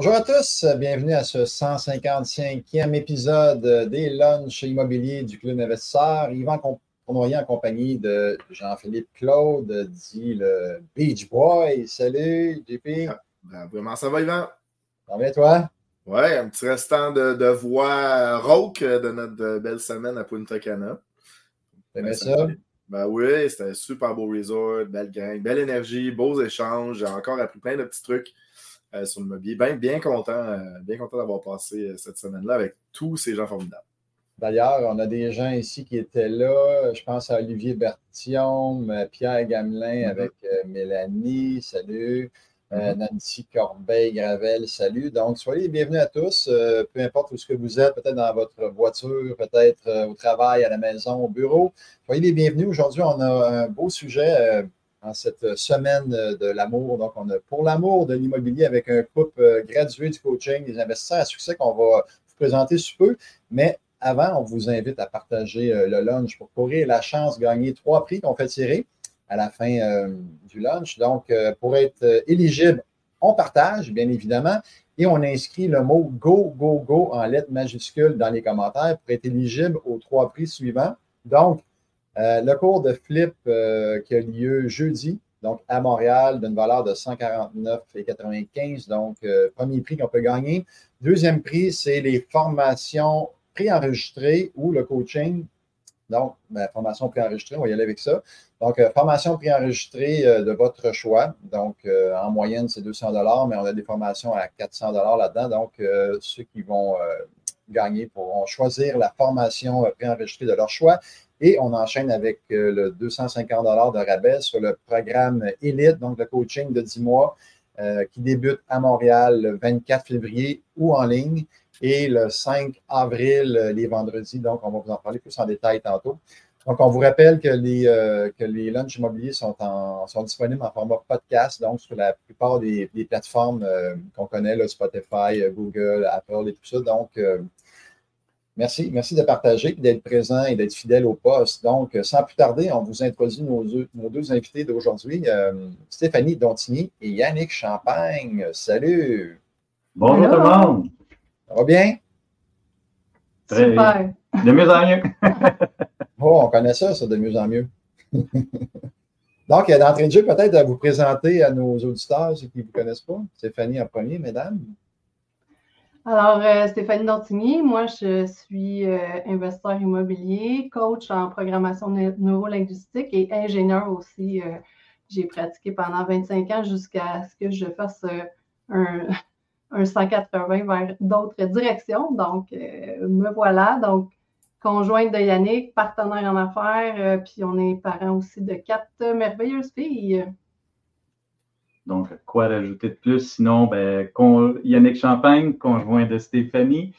Bonjour à tous, bienvenue à ce 155e épisode des lunchs immobiliers du Club Investisseur. Yvan Cournoyer en compagnie de Jean-Philippe Claude, dit le Beach Boy. Salut, JP. Ah, ben, vraiment, ça va, Yvan? Ça va, toi? Oui, un petit restant de, voix rauque de notre belle semaine à Punta Cana. T'aimais ça? Ben oui, c'était un super beau resort, belle gang, belle énergie, beaux échanges. J'ai encore appris plein de petits trucs euh, sur le mobilier. Bien, bien content, euh, bien content d'avoir passé euh, cette semaine-là avec tous ces gens formidables. D'ailleurs, on a des gens ici qui étaient là. Je pense à Olivier Bertillon, Pierre Gamelin mm-hmm. avec Mélanie. Salut. Mm-hmm. Nancy Corbeil-Gravel, salut. Donc, soyez les bienvenus à tous, peu importe où ce que vous êtes, peut-être dans votre voiture, peut-être au travail, à la maison, au bureau. Soyez les bienvenus. Aujourd'hui, on a un beau sujet en cette semaine de l'amour. Donc, on a pour l'amour de l'immobilier avec un groupe euh, gradué du coaching, des investisseurs à succès qu'on va vous présenter sous peu. Mais avant, on vous invite à partager euh, le lunch pour courir la chance de gagner trois prix qu'on fait tirer à la fin euh, du lunch. Donc, pour être éligible, on partage, bien évidemment, et on inscrit le mot Go, Go, Go en lettres majuscules dans les commentaires pour être éligible aux trois prix suivants. Donc, euh, le cours de flip euh, qui a lieu jeudi, donc à Montréal, d'une valeur de 149,95. Donc, euh, premier prix qu'on peut gagner. Deuxième prix, c'est les formations préenregistrées ou le coaching. Donc, ben, formation préenregistrée, on va y aller avec ça. Donc, formation préenregistrée de votre choix. Donc, en moyenne, c'est 200 mais on a des formations à 400 là-dedans. Donc, ceux qui vont gagner pourront choisir la formation préenregistrée de leur choix. Et on enchaîne avec euh, le 250 de rabais sur le programme Elite, donc le coaching de 10 mois, euh, qui débute à Montréal le 24 février ou en ligne et le 5 avril, euh, les vendredis. Donc, on va vous en parler plus en détail tantôt. Donc, on vous rappelle que les, que les lunchs immobiliers sont, en, sont disponibles en format podcast, donc sur la plupart des, plateformes qu'on connaît, Spotify, Google, Apple et tout ça. Donc, Merci, merci de partager, d'être présent et d'être fidèle au poste. Donc, sans plus tarder, on vous introduit nos deux, invités d'aujourd'hui, euh, Stéphanie Dontigny et Yannick Champagne. Salut! Bonjour tout le monde! Ça va bien? Très Super! De mieux en mieux. oh, on connaît ça, ça, de mieux en mieux. Donc, d'entrée de jeu, peut-être à vous présenter à nos auditeurs, ceux qui ne vous connaissent pas. Stéphanie en premier, mesdames. Alors, euh, Stéphanie Dantigny, moi, je suis euh, investisseur immobilier, coach en programmation neurolinguistique et ingénieur aussi. Euh, j'ai pratiqué pendant 25 ans jusqu'à ce que je fasse un, un, 180 vers d'autres directions. Donc, me voilà. Donc, conjointe de Yannick, partenaire en affaires, puis on est parents aussi de quatre merveilleuses filles. Donc, quoi rajouter de plus? Sinon, ben, Yannick Champagne, conjoint de Stéphanie.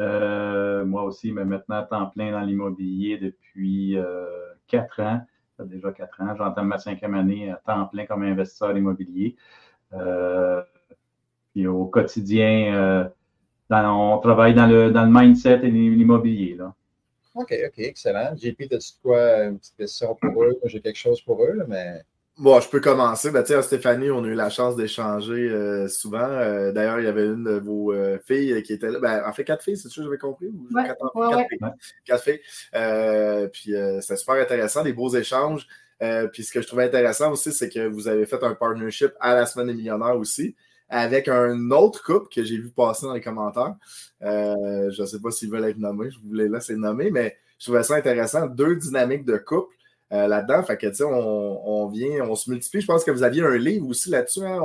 Euh, moi aussi, mais maintenant, temps plein dans l'immobilier depuis euh, quatre ans. Déjà quatre ans. J'entame ma cinquième année à temps plein comme investisseur immobilier. Euh, puis au quotidien, on travaille dans le, dans le mindset et l'immobilier. OK, OK, excellent. JP, as-tu quoi, une petite question pour eux? J'ai quelque chose pour eux, mais. Bon, je peux commencer. Ben, Stéphanie, on a eu la chance d'échanger euh, souvent. Euh, d'ailleurs, il y avait une de vos euh, filles qui était là. Ben, en fait, quatre filles, c'est sûr, j'avais compris? quatre, quatre, filles. quatre, filles. puis c'était super intéressant, des beaux échanges. puis ce que je trouvais intéressant aussi, c'est que vous avez fait un partnership à la Semaine des millionnaires aussi, avec un autre couple que j'ai vu passer dans les commentaires. je ne sais pas s'ils veulent être nommés, je voulais laisser nommer, mais je trouvais ça intéressant. Deux dynamiques de couple. Euh, là-dedans. Fait que, tu sais, on, vient, on se multiplie. Je pense que vous aviez un livre aussi là-dessus. Hein?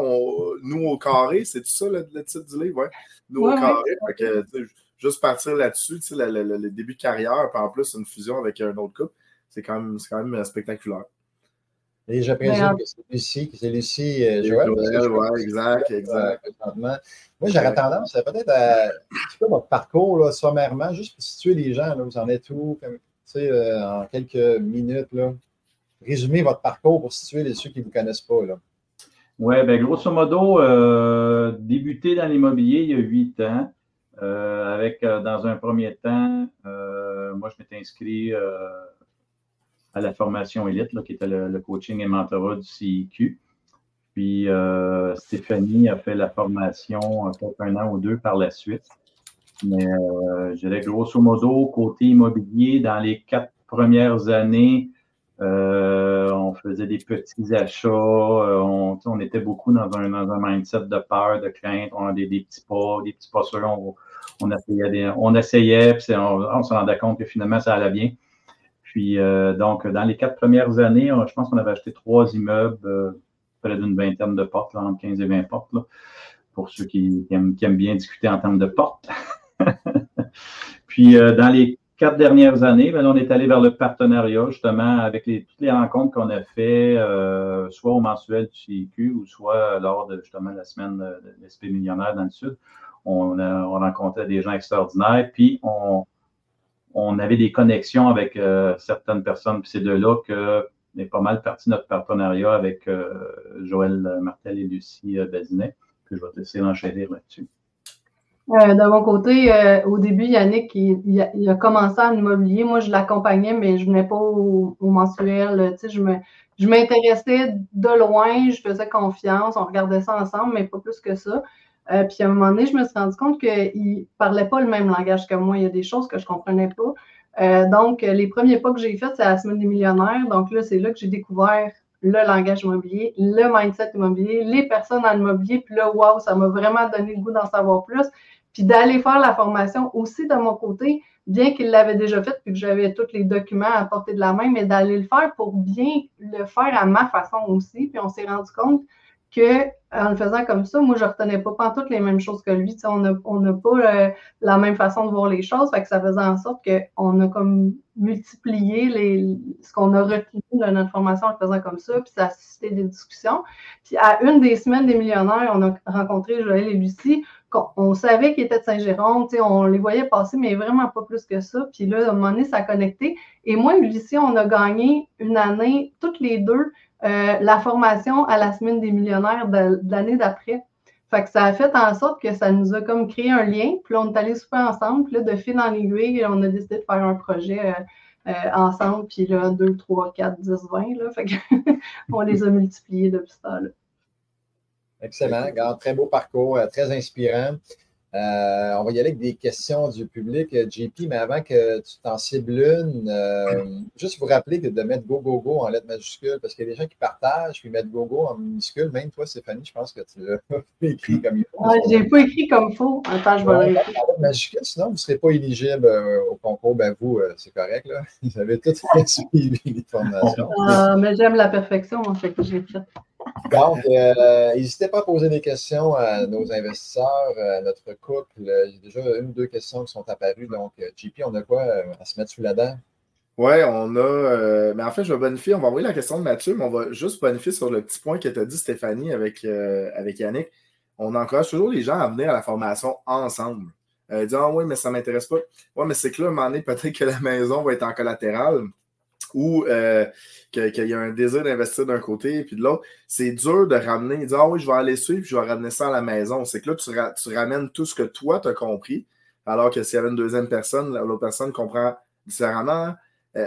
nous au carré, c'est tout ça le, titre du livre? Ouais. Nous au carré. Fait que, juste partir là-dessus, tu sais, le, début de carrière, puis en plus, une fusion avec un autre couple, c'est quand, même, quand même spectaculaire. Et je présume que c'est Lucie, c'est Lucie euh, Joël. Oui, exact, exact. Moi, j'aurais tendance peut-être à, un peu votre parcours, là, sommairement, juste pour situer les gens, là, vous en êtes où, euh, en quelques minutes, résumer votre parcours pour situer les ceux qui ne vous connaissent pas. Oui, bien, grosso modo, euh, débuté dans l'immobilier il y a huit ans, euh, avec, dans un premier temps, moi, je m'étais inscrit à la formation élite, qui était le, coaching et mentorat du CIQ. Puis Stéphanie a fait la formation peut un an ou deux par la suite. Mais je dirais grosso modo, côté immobilier, dans les quatre premières années, euh, on faisait des petits achats. Euh, on, on, était beaucoup dans un, dans un mindset de peur, de crainte. On a des, des petits pas, des petits pas sûrs. On, on, essayait, on essayait, puis on, on, se rendait compte que finalement, ça allait bien. Puis, euh, donc, dans les quatre premières années, je pense qu'on avait acheté trois immeubles, près d'une vingtaine de portes, là, entre 15 et 20 portes, là, pour ceux qui, qui, aiment, bien discuter en termes de portes. Puis, dans les quatre dernières années, ben, on est allé vers le partenariat, justement, avec les, toutes les rencontres qu'on a fait, euh, soit au mensuel du CIQ ou soit lors de justement la semaine de l'SP millionnaire dans le Sud. On, a, on rencontrait des gens extraordinaires, puis on, on avait des connexions avec euh, certaines personnes, puis c'est de là que est pas mal parti notre partenariat avec euh, Joël Martel et Lucie Bazinet, que je vais te laisser l'enchérir là-dessus. Euh, de mon côté, euh, au début, Yannick, il, a, commencé en immobilier. Moi, je l'accompagnais, mais je venais pas au, mensuel. Tu sais, je me, je m'intéressais de loin, je faisais confiance, on regardait ça ensemble, mais pas plus que ça. Euh, puis à un moment donné, je me suis rendu compte qu'il parlait pas le même langage que moi. Il y a des choses que je comprenais pas. donc, les premiers pas que j'ai faits, c'est à la semaine des millionnaires. Donc là, c'est là que j'ai découvert le langage immobilier, le mindset immobilier, les personnes en immobilier. Puis là, waouh, ça m'a vraiment donné le goût d'en savoir plus puis d'aller faire la formation aussi de mon côté, bien qu'il l'avait déjà fait, puis que j'avais tous les documents à portée de la main, mais d'aller le faire pour bien le faire à ma façon aussi. Puis on s'est rendu compte que en le faisant comme ça, moi, je retenais pas, pas toutes les mêmes choses que lui. on n'a on pas euh, la même façon de voir les choses. Fait que ça faisait en sorte qu'on a comme multiplié les, ce qu'on a retenu de notre formation en le faisant comme ça, puis ça a suscité des discussions. Puis à une des semaines des millionnaires, on a rencontré Joël et Lucie on savait qu'ils étaient de Saint-Jérôme, on les voyait passer, mais vraiment pas plus que ça. Puis là, à un moment donné, ça a connecté. Et moi Lucie, on a gagné une année, toutes les deux, euh, la formation à la semaine des millionnaires de, l'année d'après. Fait que ça a fait en sorte que ça nous a comme créé un lien. Puis là, on est allés super ensemble. Puis là, de fil en aiguille, on a décidé de faire un projet euh, euh, ensemble. Puis là, 2, 3, 4, 10, 20. Là, fait on les a multipliés depuis ce temps-là. Excellent. très beau parcours, euh, très inspirant. Euh, on va y aller avec des questions du public, euh, JP, mais avant que tu t'en cibles une, juste vous rappeler que de mettre go, go, go en lettres majuscules, parce qu'il y a des gens qui partagent puis mettent go, go en minuscules. Même toi, Stéphanie, je pense que tu l'as écrit comme il faut. Ouais, je n'ai pas écrit comme il faut. Attends, je vais En lettres majuscules, sinon, vous ne serez pas éligible au concours. Ben, vous, c'est correct, là. Vous avez tout suivi les formations. Ah, mais j'aime la perfection, en fait, que j'ai fait. Donc, euh, n'hésitez pas à poser des questions à nos investisseurs, à notre couple. Il y a déjà une ou deux questions qui sont apparues. Donc, JP, on a quoi à se mettre sous la dent? Oui, on a. Euh, mais en fait, je vais bonifier. On va envoyer la question de Mathieu, mais on va juste bonifier sur le petit point que tu as dit, Stéphanie, avec, euh, avec Yannick. On encourage toujours les gens à venir à la formation ensemble. Euh, ah oui, mais ça ne m'intéresse pas. Oui, mais c'est que là, à un moment donné, peut-être que la maison va être en collatéral ou euh, qu'il y a un désir d'investir d'un côté et puis de l'autre, c'est dur de ramener, dire Ah oui, je vais aller suivre, puis je vais ramener ça à la maison. C'est que là, tu, ramènes tout ce que toi, tu as compris, alors que s'il y avait une deuxième personne, l'autre personne comprend différemment euh,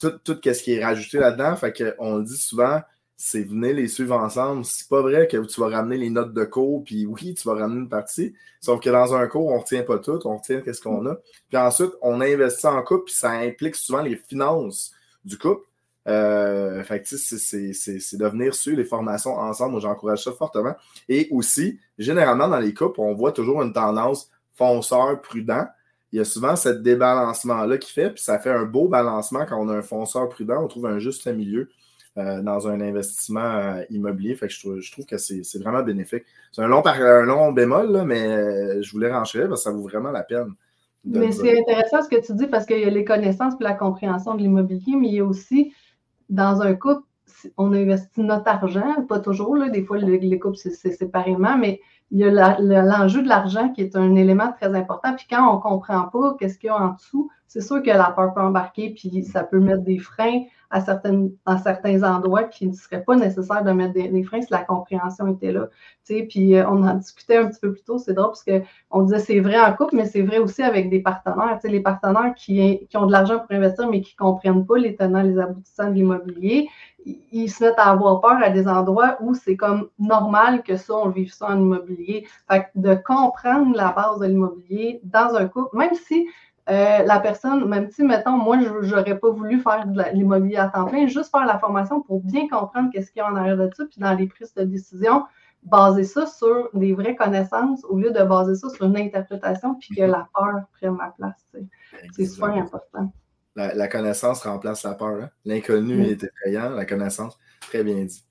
tout, ce qui est rajouté là-dedans. Fait qu'on le dit souvent, c'est venez les suivre ensemble. C'est pas vrai que tu vas ramener les notes de cours, puis oui, tu vas ramener une partie. Sauf que dans un cours, on ne retient pas tout, on retient qu'est-ce qu'on a. Puis ensuite, on investit en couple, puis ça implique souvent les finances du couple. Euh, fait c'est de venir suivre les formations ensemble. Moi, j'encourage ça fortement. Et aussi, généralement, dans les couples, on voit toujours une tendance fonceur prudent. Il y a souvent ce débalancement-là qui fait, puis ça fait un beau balancement quand on a un fonceur prudent. On trouve un juste milieu euh, dans un investissement euh, immobilier. Fait que je, trouve, que c'est vraiment bénéfique. C'est un long, un long bémol, mais euh, je voulais rencher parce que ça vaut vraiment la peine. Mais c'est intéressant ce que tu dis parce qu'il y a les connaissances et la compréhension de l'immobilier, mais il y a aussi, dans un couple, on investit notre argent, pas toujours, là, des fois les couples c'est séparément, mais il y a l'enjeu de l'argent qui est un élément très important. Puis quand on ne comprend pas qu'est-ce qu'il y a en dessous, c'est sûr que la peur peut embarquer, puis ça peut mettre des freins à, certains endroits qui ne seraient pas nécessaires de mettre des, freins si la compréhension était là. Puis euh, on en discutait un petit peu plus tôt, c'est drôle parce qu'on disait c'est vrai en couple, mais c'est vrai aussi avec des partenaires. Les partenaires qui, qui ont de l'argent pour investir, mais qui ne comprennent pas les tenants, les aboutissants de l'immobilier, ils se mettent à avoir peur à des endroits où c'est comme normal que ça, on vive ça en immobilier. Fait de comprendre la base de l'immobilier dans un couple, même si euh, la personne, même si, mettons, moi, je n'aurais pas voulu faire de l'immobilier à temps plein, juste faire la formation pour bien comprendre qu'est-ce qu'il y a en arrière de ça, puis dans les prises de décision, baser ça sur des vraies connaissances au lieu de baser ça sur une interprétation, puis que la peur prenne la place. C'est super important. La, connaissance remplace la peur. Hein. L'inconnu est effrayant, la connaissance, très bien dit.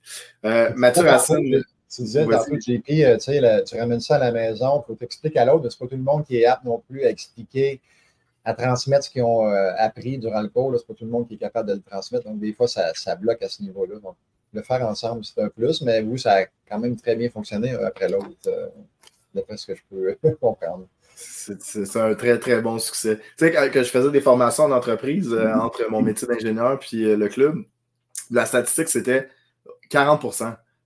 Euh, Mathieu Racine. Tu disais tantôt, JP, euh, tu ramènes ça à la maison, il faut t'expliquer à l'autre, mais ce n'est pas tout le monde qui est apte non plus à expliquer à transmettre ce qu'ils ont euh, appris durant le cours. C'est pas tout le monde qui est capable de le transmettre. Donc, des fois, ça, bloque à ce niveau-là. Donc, le faire ensemble, c'est un plus, mais vous, ça a quand même très bien fonctionné après l'autre, euh, d'après ce que je peux comprendre. C'est un très, très bon succès. Tu sais, quand, je faisais des formations en entreprise euh, mm-hmm. entre mon métier d'ingénieur puis le club, la statistique, c'était 40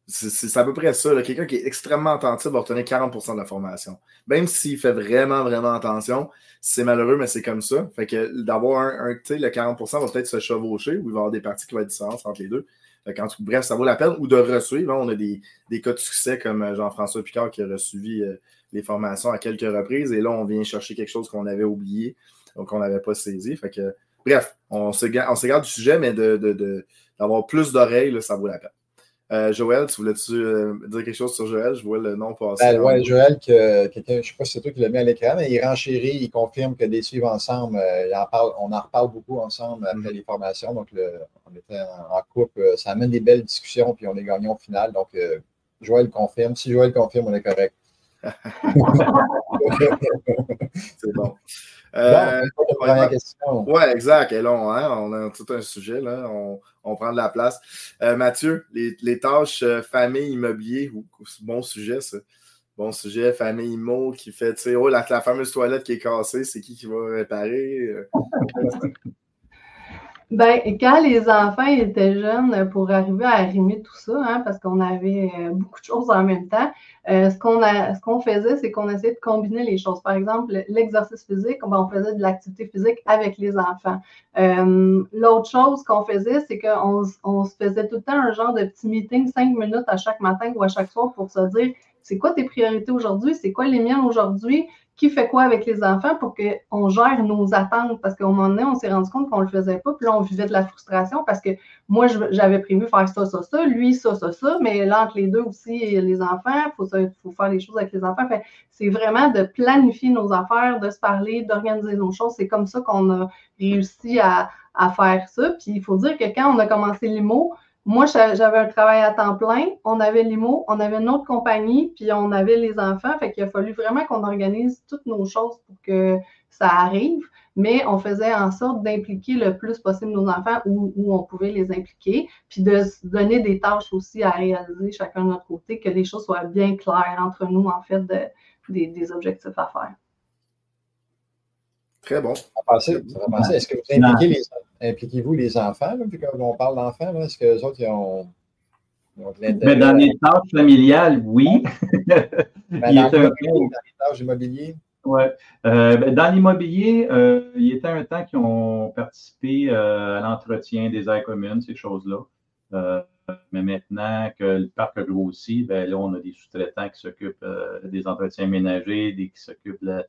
c'est à peu près ça. Quelqu'un qui est extrêmement attentif va obtenir 40% de la formation. Même s'il fait vraiment, vraiment attention, c'est malheureux, mais c'est comme ça. Fait que d'avoir un, sais, le 40% va peut-être se chevaucher ou il va y avoir des parties qui vont être différentes entre les deux. Fait bref, ça vaut la peine. Ou de resuivre. On a des, cas de succès comme euh, Jean-François Picard qui a reçu euh, les formations à quelques reprises. Et là, on vient chercher quelque chose qu'on avait oublié, donc qu'on n'avait pas saisi. Fait que, bref, on s'égare du sujet, mais d'avoir de, plus d'oreilles, ça vaut la peine. Euh, Joël, tu voulais-tu euh, dire quelque chose sur Joël? Je vois le nom passer. Ben, oui, Joël, que, je ne sais pas si c'est toi qui l'as mis à l'écran, mais il renchérit, il confirme que des suivre ensemble, euh, en parle, on en reparle beaucoup ensemble après mm. les formations. Donc, on était en, couple. Ça amène des belles discussions, puis on est gagnant au final. Donc, Joël confirme. Si Joël confirme, on est correct. c'est bon. Euh, Oui, exact. Et là, on, hein, on, a tout un sujet, là. On, prend de la place. Euh, Mathieu, les, tâches euh, famille immobilier, bon sujet, ça. Bon sujet, famille immo qui fait, tu sais, oh, la, la, fameuse toilette qui est cassée, c'est qui qui va réparer? Ben, quand les enfants étaient jeunes, pour arriver à arrimer tout ça, hein, parce qu'on avait euh, beaucoup de choses en même temps, euh, ce qu'on faisait, c'est qu'on essayait de combiner les choses. Par exemple, l'exercice physique, on faisait de l'activité physique avec les enfants. Euh, l'autre chose qu'on faisait, c'est qu'on on se faisait tout le temps un genre de petit meeting, cinq minutes à chaque matin ou à chaque soir pour se dire c'est quoi tes priorités aujourd'hui, c'est quoi les miennes aujourd'hui, qui fait quoi avec les enfants pour qu'on gère nos attentes? Parce qu'à un moment donné, on s'est rendu compte qu'on ne le faisait pas, puis là, on vivait de la frustration parce que moi, j'avais prévu faire ça, ça, ça, lui, ça, ça, ça, mais là, entre les deux aussi, les enfants, il faut, faire les choses avec les enfants. c'est vraiment de planifier nos affaires, de se parler, d'organiser nos choses. C'est comme ça qu'on a réussi à, faire ça. Puis il faut dire que quand on a commencé l'IMO, moi, j'avais un travail à temps plein, on avait l'IMO, on avait une autre compagnie, puis on avait les enfants. Fait qu'il a fallu vraiment qu'on organise toutes nos choses pour que ça arrive, mais on faisait en sorte d'impliquer le plus possible nos enfants où, on pouvait les impliquer, puis de se donner des tâches aussi à réaliser chacun de notre côté, que les choses soient bien claires entre nous, en fait, des, objectifs à faire. Très bon. Est-ce que vous impliquez les impliquez-vous les enfants, là, puis quand on parle d'enfants, est-ce que les autres, ils ont. Mais dans les tâches familiales, oui. Ben, dans, dans, les tâches immobilières? Oui. Euh, ben, dans l'immobilier, euh, il y était un temps qui ont participé euh, à l'entretien des aires communes, ces choses-là. mais maintenant que le parc grossit, ben, là, on a des sous-traitants qui s'occupent des entretiens ménagers, des qui s'occupent de, la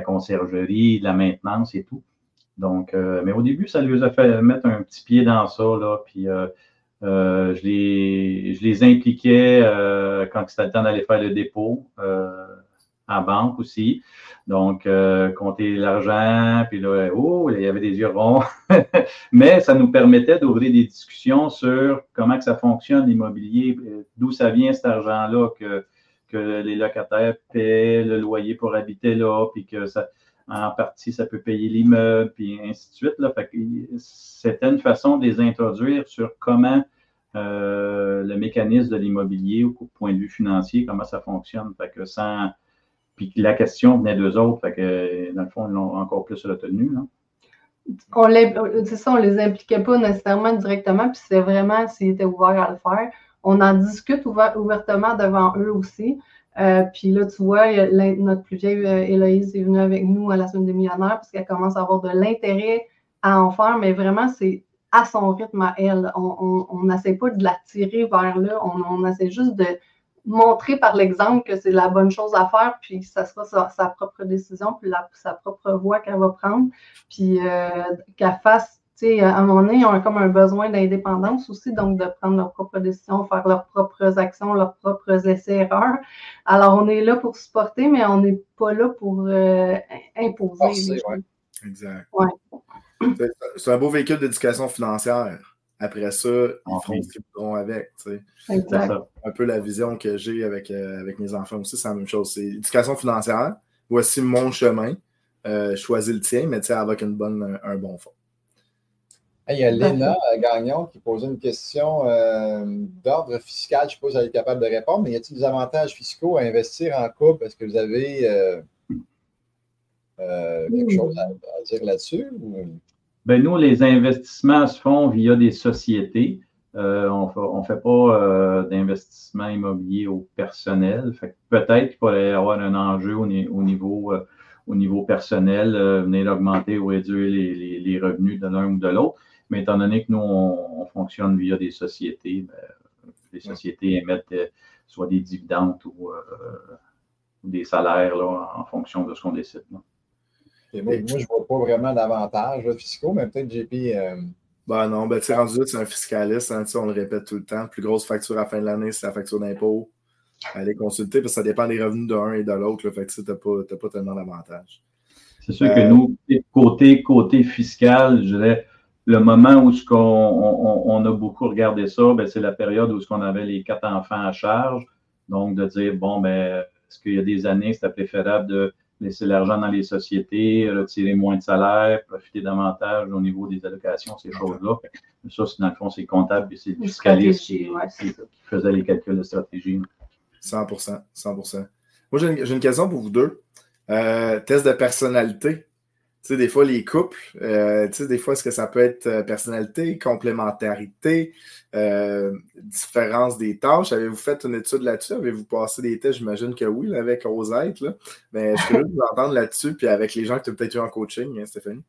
conciergerie, de la maintenance et tout. Donc, euh, mais au début, ça lui a fait mettre un petit pied dans ça, là, puis euh, euh, je, les, je les impliquais quand c'était le temps d'aller faire le dépôt en banque aussi. Donc, compter l'argent, puis là, oh, il y avait des yeux ronds. Mais ça nous permettait d'ouvrir des discussions sur comment que ça fonctionne l'immobilier, d'où ça vient cet argent-là, que, que les locataires paient le loyer pour habiter là, puis que ça, en partie, ça peut payer l'immeuble, puis ainsi de suite. Là. c'était une façon de les introduire sur comment euh, le mécanisme de l'immobilier au point de vue financier, comment ça fonctionne. Fait que sans... Puis la question venait d'eux autres, fait que dans le fond, ils l'ont encore plus retenu. On les, on les impliquait pas nécessairement directement, puis c'est vraiment s'ils étaient ouverts à le faire. On en discute ouvertement devant eux aussi. Euh, puis là, tu vois, notre plus vieille euh, Héloïse est venue avec nous à la semaine des millionnaires parce qu'elle commence à avoir de l'intérêt à en faire, mais vraiment, c'est à son rythme à elle. On n'essaie pas de la tirer vers là, on, essaie juste de montrer par l'exemple que c'est la bonne chose à faire, puis ça sera sa, propre décision, puis sa propre voie qu'elle va prendre, puis euh, qu'elle fasse à un moment donné, ils ont comme un besoin d'indépendance aussi, donc de prendre leurs propres décisions, faire leurs propres actions, leurs propres essais-erreurs. Alors, on est là pour supporter, mais on n'est pas là pour euh, imposer. Exact. C'est un beau véhicule d'éducation financière. Après ça, ils feront ce qu'ils voudront avec. C'est un peu la vision que j'ai avec, euh, avec mes enfants aussi, c'est la même chose. C'est éducation financière. Voici mon chemin. Euh, choisis le tien, mais avec une bonne, un bon fond. Il y a Léna Gagnon qui posait une question euh, d'ordre fiscal. Je ne sais pas si elle est capable de répondre, mais y a-t-il des avantages fiscaux à investir en couple? Est-ce que vous avez euh, euh, quelque chose à, dire là-dessus? Ben, nous, les investissements se font via des sociétés. on ne fait pas d'investissement immobilier au personnel. peut-être qu'il pourrait y avoir un enjeu au, niveau, au niveau personnel, venir augmenter ou réduire les revenus de l'un ou de l'autre. Mais étant donné que nous, on, fonctionne via des sociétés, ben, les sociétés émettent euh, soit des dividendes ou, euh, des salaires en fonction de ce qu'on décide. moi, je ne vois pas vraiment d'avantages fiscaux, mais peut-être JP. Euh... Ben non, ben, tu rendu là, c'est un fiscaliste, hein, on le répète tout le temps. Plus grosse facture à la fin de l'année, c'est la facture d'impôt. Allez consulter, parce que ça dépend des revenus d'un et de l'autre. Fait que tu n'as pas, pas, tellement d'avantages. C'est sûr que euh, nous, côté, côté fiscal, je dirais, le moment où ce on, a beaucoup regardé ça, ben, c'est la période où ce qu'on avait les quatre enfants à charge. Donc, de dire, bon, ben, est-ce qu'il y a des années, c'était préférable de laisser l'argent dans les sociétés, retirer moins de salaire, profiter davantage au niveau des allocations, ces choses-là. Ça, dans le fond, c'est comptable et c'est le fiscaliste qui, faisait les calculs de stratégie. 100 100 Moi, j'ai une, question pour vous deux. Euh, test de personnalité. Sais, des fois, les couples, euh, tu sais, des fois, est-ce que ça peut être euh, personnalité, complémentarité, euh, différence des tâches? Avez-vous fait une étude là-dessus? Avez-vous passé des tests? J'imagine que oui, avec Rosette. Là. Mais je peux vous entendre là-dessus, puis avec les gens que tu as peut-être eu en coaching, hein, Stéphanie.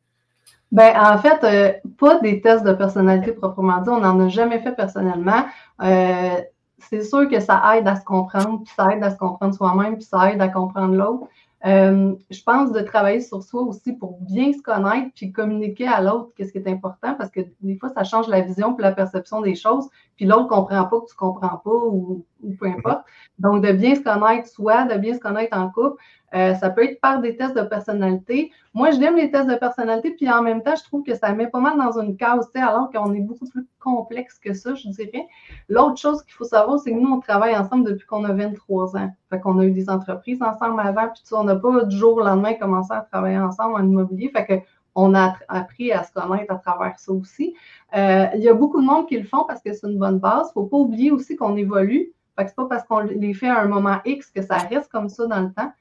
Ben, en fait, pas des tests de personnalité proprement dit. On n'en a jamais fait personnellement. c'est sûr que ça aide à se comprendre, puis ça aide à se comprendre soi-même, puis ça aide à comprendre l'autre. Euh, je pense de travailler sur soi aussi pour bien se connaître puis communiquer à l'autre qu'est-ce qui est important parce que des fois, ça change la vision puis la perception des choses. Puis l'autre ne comprend pas que tu ne comprends pas ou, peu importe. Donc, de bien se connaître soi, de bien se connaître en couple, euh, ça peut être par des tests de personnalité. Moi, j'aime les tests de personnalité, puis en même temps, je trouve que ça met pas mal dans une case, alors qu'on est beaucoup plus complexe que ça, je dirais. L'autre chose qu'il faut savoir, c'est que nous, on travaille ensemble depuis qu'on a 23 ans. Fait qu'on a eu des entreprises ensemble avant, puis on n'a pas du jour au lendemain commencé à travailler ensemble en immobilier. Fait que on a appris à se connaître à travers ça aussi. Euh, il y a beaucoup de monde qui le font parce que c'est une bonne base. Il ne faut pas oublier aussi qu'on évolue. Ce n'est pas parce qu'on les fait à un moment X que ça reste comme ça dans le temps.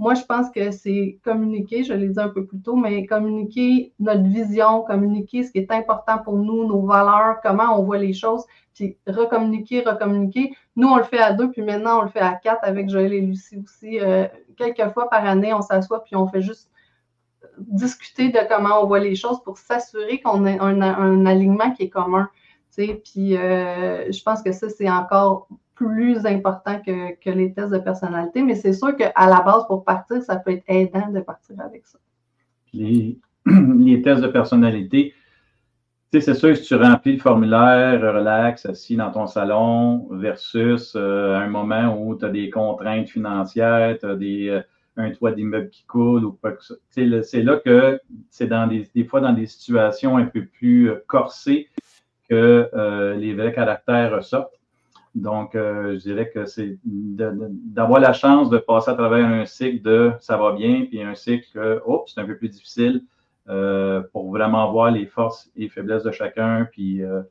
Moi, je pense que c'est communiquer, je l'ai dit un peu plus tôt, mais communiquer notre vision, communiquer ce qui est important pour nous, nos valeurs, comment on voit les choses, puis recommuniquer, recommuniquer. Nous, on le fait à deux, puis maintenant, on le fait à quatre avec Joël et Lucie aussi. Euh, quelques fois par année, on s'assoit, puis on fait juste discuter de comment on voit les choses pour s'assurer qu'on a un, alignement qui est commun. Puis euh, je pense que ça, c'est encore plus important que, les tests de personnalité, mais c'est sûr qu'à la base, pour partir, ça peut être aidant de partir avec ça. Les, tests de personnalité, c'est sûr, si tu remplis le formulaire, relax, assis dans ton salon, versus euh, un moment où tu as des contraintes financières, tu as des, euh, un toit d'immeuble qui coule ou quoi que ça. C'est là que c'est dans des, des, fois dans des situations un peu plus euh, corsées que les vrais caractères ressortent. Donc, euh, je dirais que c'est d'avoir la chance de passer à travers un cycle de ça va bien, puis un cycle oh, c'est un peu plus difficile euh, pour vraiment voir les forces et faiblesses de chacun. Puis, euh,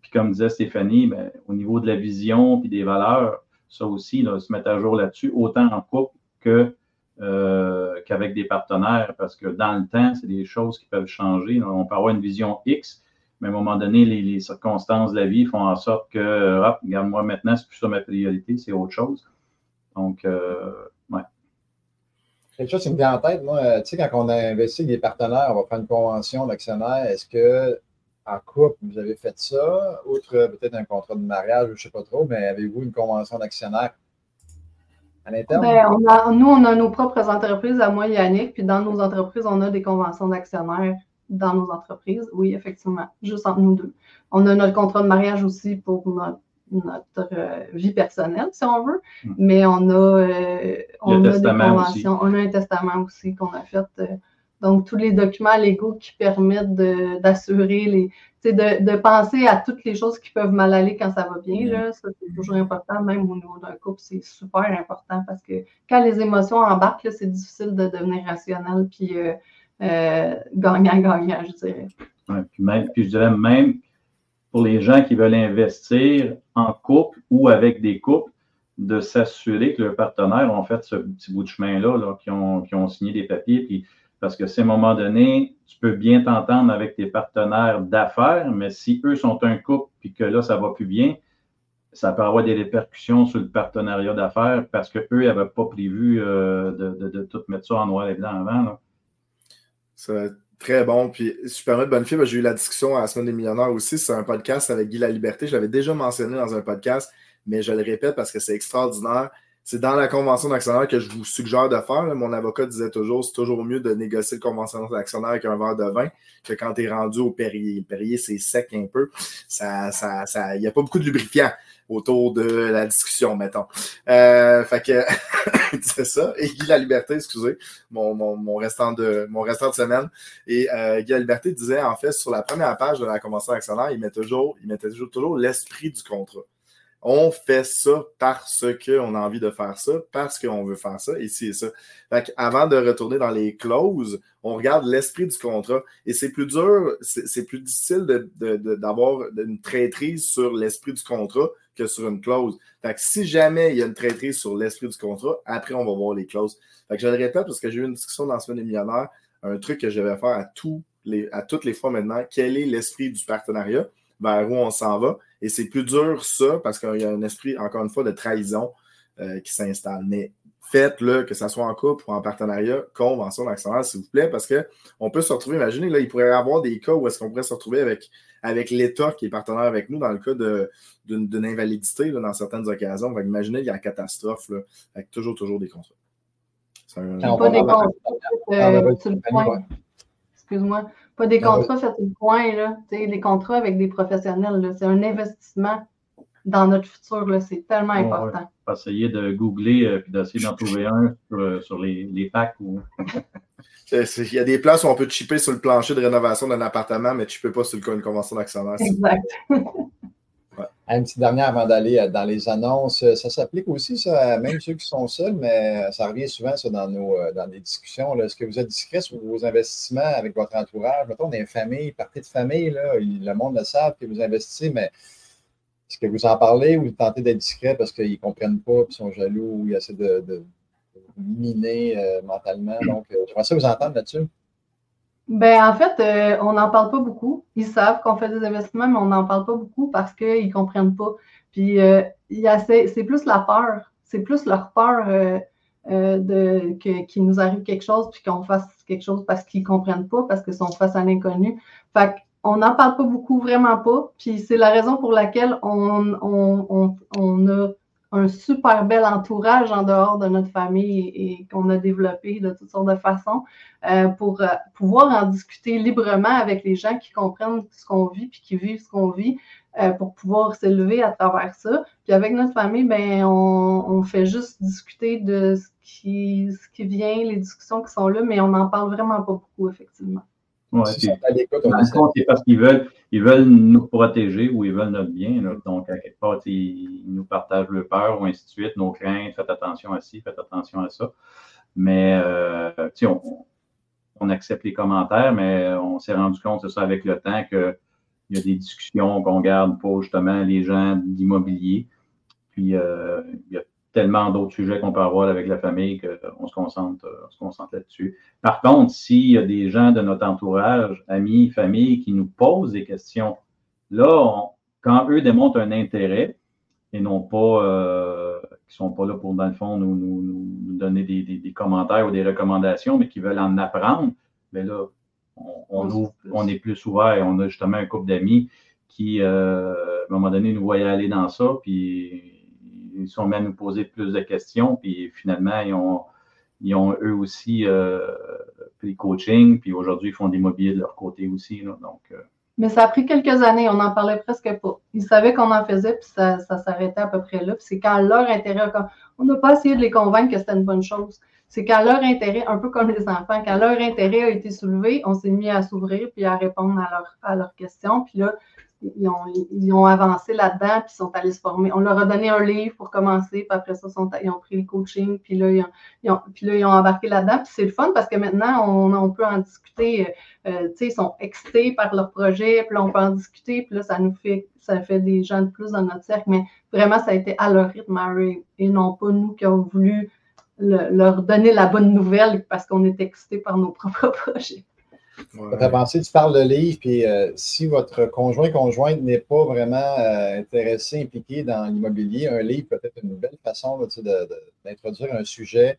puis comme disait Stéphanie, ben, au niveau de la vision puis des valeurs, ça aussi, se mettre à jour là-dessus, autant en couple que qu'avec des partenaires, parce que dans le temps, c'est des choses qui peuvent changer. On peut avoir une vision X, mais à un moment donné, les, circonstances de la vie font en sorte que, hop, regarde-moi maintenant, c'est plus ça ma priorité, c'est autre chose. Donc, euh, ouais. Quelque chose qui me vient en tête, moi, tu sais, quand on a investi avec des partenaires, on va faire une convention d'actionnaires, est-ce que en couple, vous avez fait ça, outre peut-être un contrat de mariage, je ne sais pas trop, mais avez-vous une convention d'actionnaire à l'interne? Ben, nous, on a nos propres entreprises à moi et Yannick, puis dans nos entreprises, on a des conventions d'actionnaires dans nos entreprises. Oui, effectivement, juste entre nous deux. On a notre contrat de mariage aussi pour notre, euh, vie personnelle, si on veut, hmm. mais on a, euh, on a des conventions. On a un testament aussi qu'on a fait. Euh, donc, tous les documents légaux qui permettent d'assurer les. De, de, penser à toutes les choses qui peuvent mal aller quand ça va bien. Là, ça, c'est toujours important, même au niveau d'un couple, c'est super important parce que quand les émotions embarquent, c'est difficile de devenir rationnel puis euh, gagnant-gagnant, je dirais. puis, je dirais même pour les gens qui veulent investir en couple ou avec des couples, de s'assurer que leurs partenaires ont fait ce petit bout de chemin-là, là, qui, ont, qui ont signé des papiers, puis parce que à un moment donné, tu peux bien t'entendre avec tes partenaires d'affaires, mais si eux sont un couple puis que là, ça va plus bien, ça peut avoir des répercussions sur le partenariat d'affaires parce qu'eux n'avaient pas prévu euh, de, tout mettre ça en noir et blanc avant. C'est très bon. Puis, si permets de bonne j'ai eu la discussion à la Semaine des millionnaires aussi. C'est un podcast avec Guy La Liberté. Je l'avais déjà mentionné dans un podcast, mais je le répète parce que c'est extraordinaire. C'est dans la convention d'actionnaire que je vous suggère de faire. Mon avocat disait toujours c'est toujours mieux de négocier le convention d'actionnaire avec un verre de vin que quand tu es rendu au Perrier. Le Perrier, c'est sec un peu. Ça, ça, ça, il n'y a pas beaucoup de lubrifiant autour de la discussion, mettons. Euh, fait que c'est ça. Et Guy La Liberté, excusez, mon, mon, mon, restant de mon restant de semaine. Et euh, Guy La Liberté disait en fait sur la première page de la convention d'actionnaire, il met toujours, il mettait toujours, toujours l'esprit du contrat on fait ça parce qu'on a envie de faire ça, parce qu'on veut faire ça, et c'est ça. Fait avant de retourner dans les clauses, on regarde l'esprit du contrat. Et c'est plus dur, c'est plus difficile d'avoir une traîtrise sur l'esprit du contrat que sur une clause. Fait si jamais il y a une traîtrise sur l'esprit du contrat, après, on va voir les clauses. Fait que je le répète parce que j'ai eu une discussion dans la semaine des millionnaires, un truc que je vais faire à, tous les, à toutes les fois maintenant. Quel est l'esprit du partenariat? Vers où on s'en va? Et c'est plus dur, ça, parce qu'il y a un esprit, encore une fois, de trahison euh, qui s'installe. Mais faites-le, que ce soit en couple ou en partenariat, convention d'actionnaire, s'il vous plaît, parce qu'on peut se retrouver, imaginez, là, il pourrait y avoir des cas où est-ce qu'on pourrait se retrouver avec, avec l'État qui est partenaire avec nous dans le cas d'une invalidité dans certaines occasions. Donc, imaginez, il y a une catastrophe, là, avec toujours, toujours des contrats. pas des contrats, euh, Excuse-moi. Pas des ah contrats faits au coin, là. les contrats avec des professionnels, c'est un investissement dans notre futur. C'est tellement important. Ouais. Essayer de googler et euh, d'essayer d'en trouver un sur, euh, les, les, packs. Ou... Il y a des places où on peut chipper sur le plancher de rénovation d'un appartement, mais tu ne peux pas sur le, une convention d'actionnaire. Exact. Une petite dernière avant d'aller euh, dans les annonces. Euh, ça s'applique aussi, ça, même ceux qui sont seuls, mais ça revient souvent ça, dans, nos, euh, dans les discussions. Est-ce que vous êtes discret sur vos investissements avec votre entourage? Mettons, des familles, partie de famille, là, le monde le sait que vous investissez, mais est-ce que vous en parlez ou vous tentez d'être discret parce qu'ils ne comprennent pas, ils sont jaloux, ou ils essaient de, de miner mentalement? Donc, j'aimerais ça vous entendre là-dessus. Ben, en fait, euh, on n'en parle pas beaucoup. Ils savent qu'on fait des investissements, mais on n'en parle pas beaucoup parce qu'ils ne comprennent pas. Puis, euh, c'est plus la peur. C'est plus leur peur euh, de qu'il nous arrive quelque chose puis qu'on fasse quelque chose parce qu'ils ne comprennent pas, parce qu'ils sont face à l'inconnu. Fait on n'en parle pas beaucoup, vraiment pas. Puis, c'est la raison pour laquelle on, on, on a un super bel entourage en dehors de notre famille et, qu'on a développé de toutes sortes de façons euh, pour euh, pouvoir en discuter librement avec les gens qui comprennent ce qu'on vit puis qui vivent ce qu'on vit euh, pour pouvoir s'élever à travers ça. Puis avec notre famille, ben on, fait juste discuter de ce qui, ce qui vient, les discussions qui sont là, mais on n'en parle vraiment pas beaucoup, effectivement. Ouais, c'est parce qu'ils veulent, ils veulent nous protéger ou ils veulent notre bien. Donc, à quelque part, ils nous partagent leur peur ou ainsi de suite, nos craintes, faites attention à ci, faites attention à ça. Mais, euh, on, on accepte les commentaires, mais on s'est rendu compte, c'est ça, avec le temps, qu'il y a des discussions qu'on garde pour justement les gens d'immobilier. Puis, euh, il y a tellement d'autres sujets qu'on peut avoir avec la famille qu'on se concentre, on se concentre là-dessus. Par contre, s'il y a des gens de notre entourage, amis, famille, qui nous posent des questions, là, quand eux démontrent un intérêt et non pas, euh, qui ne sont pas là pour, dans le fond, nous, nous, donner des, commentaires ou des recommandations, mais qui veulent en apprendre, mais ben là, on, est plus ouvert et on a justement un couple d'amis qui, euh, à un moment donné, nous voyaient aller dans ça, puis ils sont mis à nous poser plus de questions, puis finalement, ils ont, ils ont eux aussi euh, pris coaching, puis aujourd'hui, ils font des mobiliers de leur côté aussi. donc, euh. Mais ça a pris quelques années, on n'en parlait presque pas. Ils savaient qu'on en faisait, puis ça, s'arrêtait à peu près là. Puis c'est quand leur intérêt, on n'a pas essayé de les convaincre que c'était une bonne chose. C'est quand leur intérêt, un peu comme les enfants, quand leur intérêt a été soulevé, on s'est mis à s'ouvrir puis à répondre à, leur, à leurs questions. Puis là, ils ont, ils avancé là-dedans, puis sont allés se former. On leur a donné un livre pour commencer, puis après ça, ils ont pris le coaching, puis là, ils ont, puis là, ils ont embarqué là-dedans. Puis c'est le fun parce que maintenant, on, peut en discuter. Euh, sais, ils sont excités par leur projet, puis là, on peut en discuter, puis là, ça nous fait, ça fait des gens de plus dans notre cercle. Mais vraiment, ça a été à leur rythme, et non pas nous qui avons voulu leur donner la bonne nouvelle parce qu'on est excités par nos propres projets. Ouais. pensé, tu parles de livre, puis euh, si votre conjoint conjointe n'est pas vraiment euh, intéressé, impliqué dans l'immobilier, un livre peut être une belle façon d'introduire un sujet.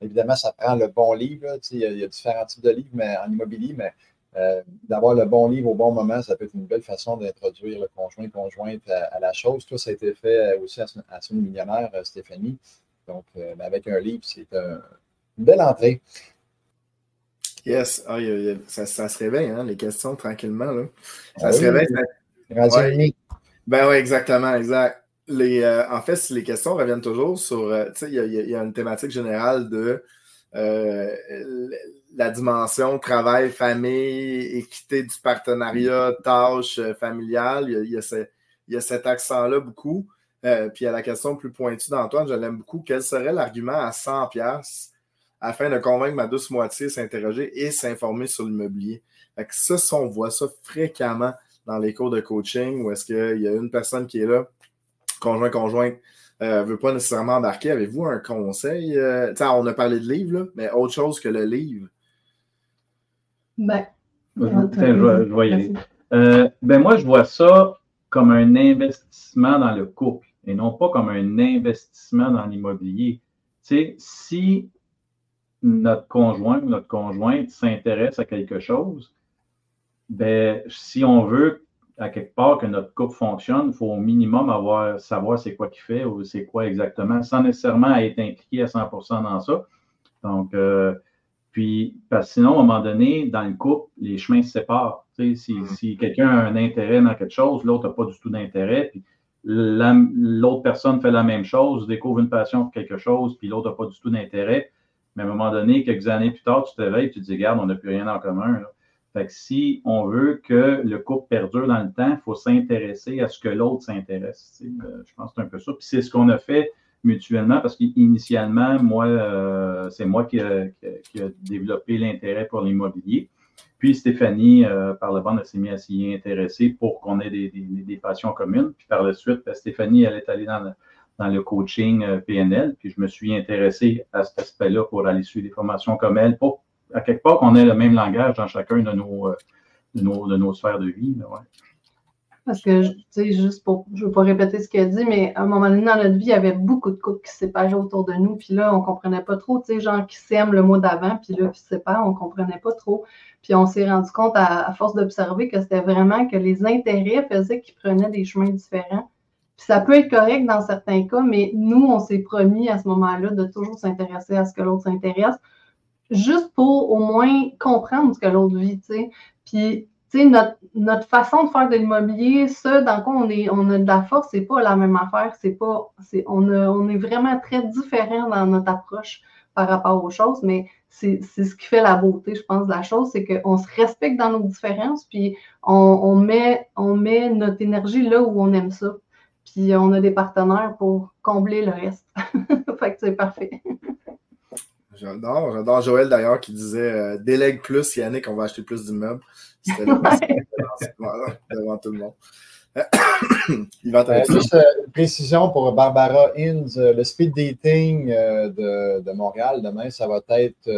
Évidemment, ça prend le bon livre. il, y a, différents types de livres mais, en immobilier, mais euh, d'avoir le bon livre au bon moment, ça peut être une belle façon d'introduire le conjoint conjointe à, la chose. Toi, ça a été fait aussi à, à son millionnaire, Stéphanie. Donc, ben, avec un livre, c'est une belle entrée. Yes, ah, ça, se réveille, hein, les questions, tranquillement. Là. Ça ah se réveille. Ben oui, exactement, exact. Les, euh, en fait, les questions reviennent toujours sur, euh, tu sais, il y, a une thématique générale de euh, la dimension travail, famille, équité du partenariat, tâches familiales. Il y a, y a cet accent-là beaucoup. puis à la question plus pointue d'Antoine, je l'aime beaucoup. Quel serait l'argument à 100 pièces afin de convaincre ma douce moitié, s'interroger et s'informer sur l'immobilier. Ça, ça, on voit ça fréquemment dans les cours de coaching où est-ce qu'il y a une personne qui est là, conjoint, conjointe, ne euh, veut pas nécessairement embarquer. Avez-vous un conseil? Euh, on a parlé de livre, mais autre chose que le livre? Ben, je, vais y aller. Euh, ben moi, je vois ça comme un investissement dans le couple et non pas comme un investissement dans l'immobilier. Tu sais, si notre conjoint ou notre conjointe s'intéresse à quelque chose, ben, si on veut à quelque part que notre couple fonctionne, il faut au minimum avoir, savoir c'est quoi qu'il fait ou c'est quoi exactement, sans nécessairement être impliqué à 100% dans ça. Donc, euh, puis, parce que sinon, à un moment donné, dans le couple, les chemins se séparent. si, mm-hmm. si quelqu'un a un intérêt dans quelque chose, l'autre n'a pas du tout d'intérêt, puis l'autre personne fait la même chose, découvre une passion pour quelque chose, puis l'autre n'a pas du tout d'intérêt, mais à un moment donné, quelques années plus tard, tu te réveilles et tu te dis, regarde, on n'a plus rien en commun. Fait que si on veut que le couple perdure dans le temps, il faut s'intéresser à ce que l'autre s'intéresse. Euh, je pense que c'est un peu ça. Puis c'est ce qu'on a fait mutuellement parce qu'initialement, moi, euh, c'est moi qui a, développé l'intérêt pour l'immobilier. Puis Stéphanie, euh, par le bande, elle s'est mise à s'y intéresser pour qu'on ait des, passions communes. Puis par la suite, ben, Stéphanie, elle est allée dans le, dans le coaching euh, PNL. Puis je me suis intéressé à cet aspect-là pour aller suivre des formations comme elle, pour à quelque part qu'on ait le même langage dans chacun de nos, euh, de nos, sphères de vie. Parce que, tu sais, juste pour, je ne veux pas répéter ce qu'elle dit, mais à un moment donné dans notre vie, il y avait beaucoup de couples qui se autour de nous. Puis là, on ne comprenait pas trop, tu sais, gens qui s'aiment le mois d'avant, puis là, qui se séparent, on ne comprenait pas trop. Puis on s'est rendu compte à force d'observer que c'était vraiment que les intérêts faisaient qu'ils prenaient des chemins différents ça peut être correct dans certains cas, mais nous, on s'est promis à ce moment-là de toujours s'intéresser à ce que l'autre s'intéresse, juste pour au moins comprendre ce que l'autre vit, tu sais. Puis, tu sais, notre, façon de faire de l'immobilier, ce dans quoi on, est, on a de la force, c'est pas la même affaire. C'est pas, c'est, on, est vraiment très différent dans notre approche par rapport aux choses, mais c'est, ce qui fait la beauté, je pense, de la chose, c'est qu'on se respecte dans nos différences, puis on, met, on met notre énergie là où on aime ça. Puis on a des partenaires pour combler le reste. fait que c'est parfait. J'adore. J'adore Joël d'ailleurs qui disait euh, délègue plus, Yannick, on va acheter plus d'immeubles. C'était le devant tout le monde. Il va euh, juste euh, une précision pour Barbara Inns, le speed dating de, de, Montréal demain, ça va être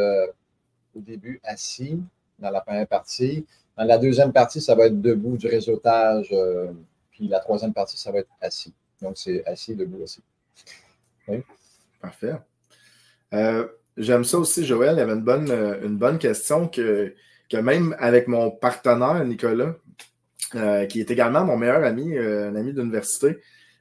au début assis dans la première partie. Dans la deuxième partie, ça va être debout du réseautage puis la troisième partie, ça va être assis. Donc, c'est assis, debout, assis. Parfait. Euh, j'aime ça aussi, Joël. Il y avait une bonne, euh, une bonne question que, que même avec mon partenaire, Nicolas, euh, qui est également mon meilleur ami, un ami d'université,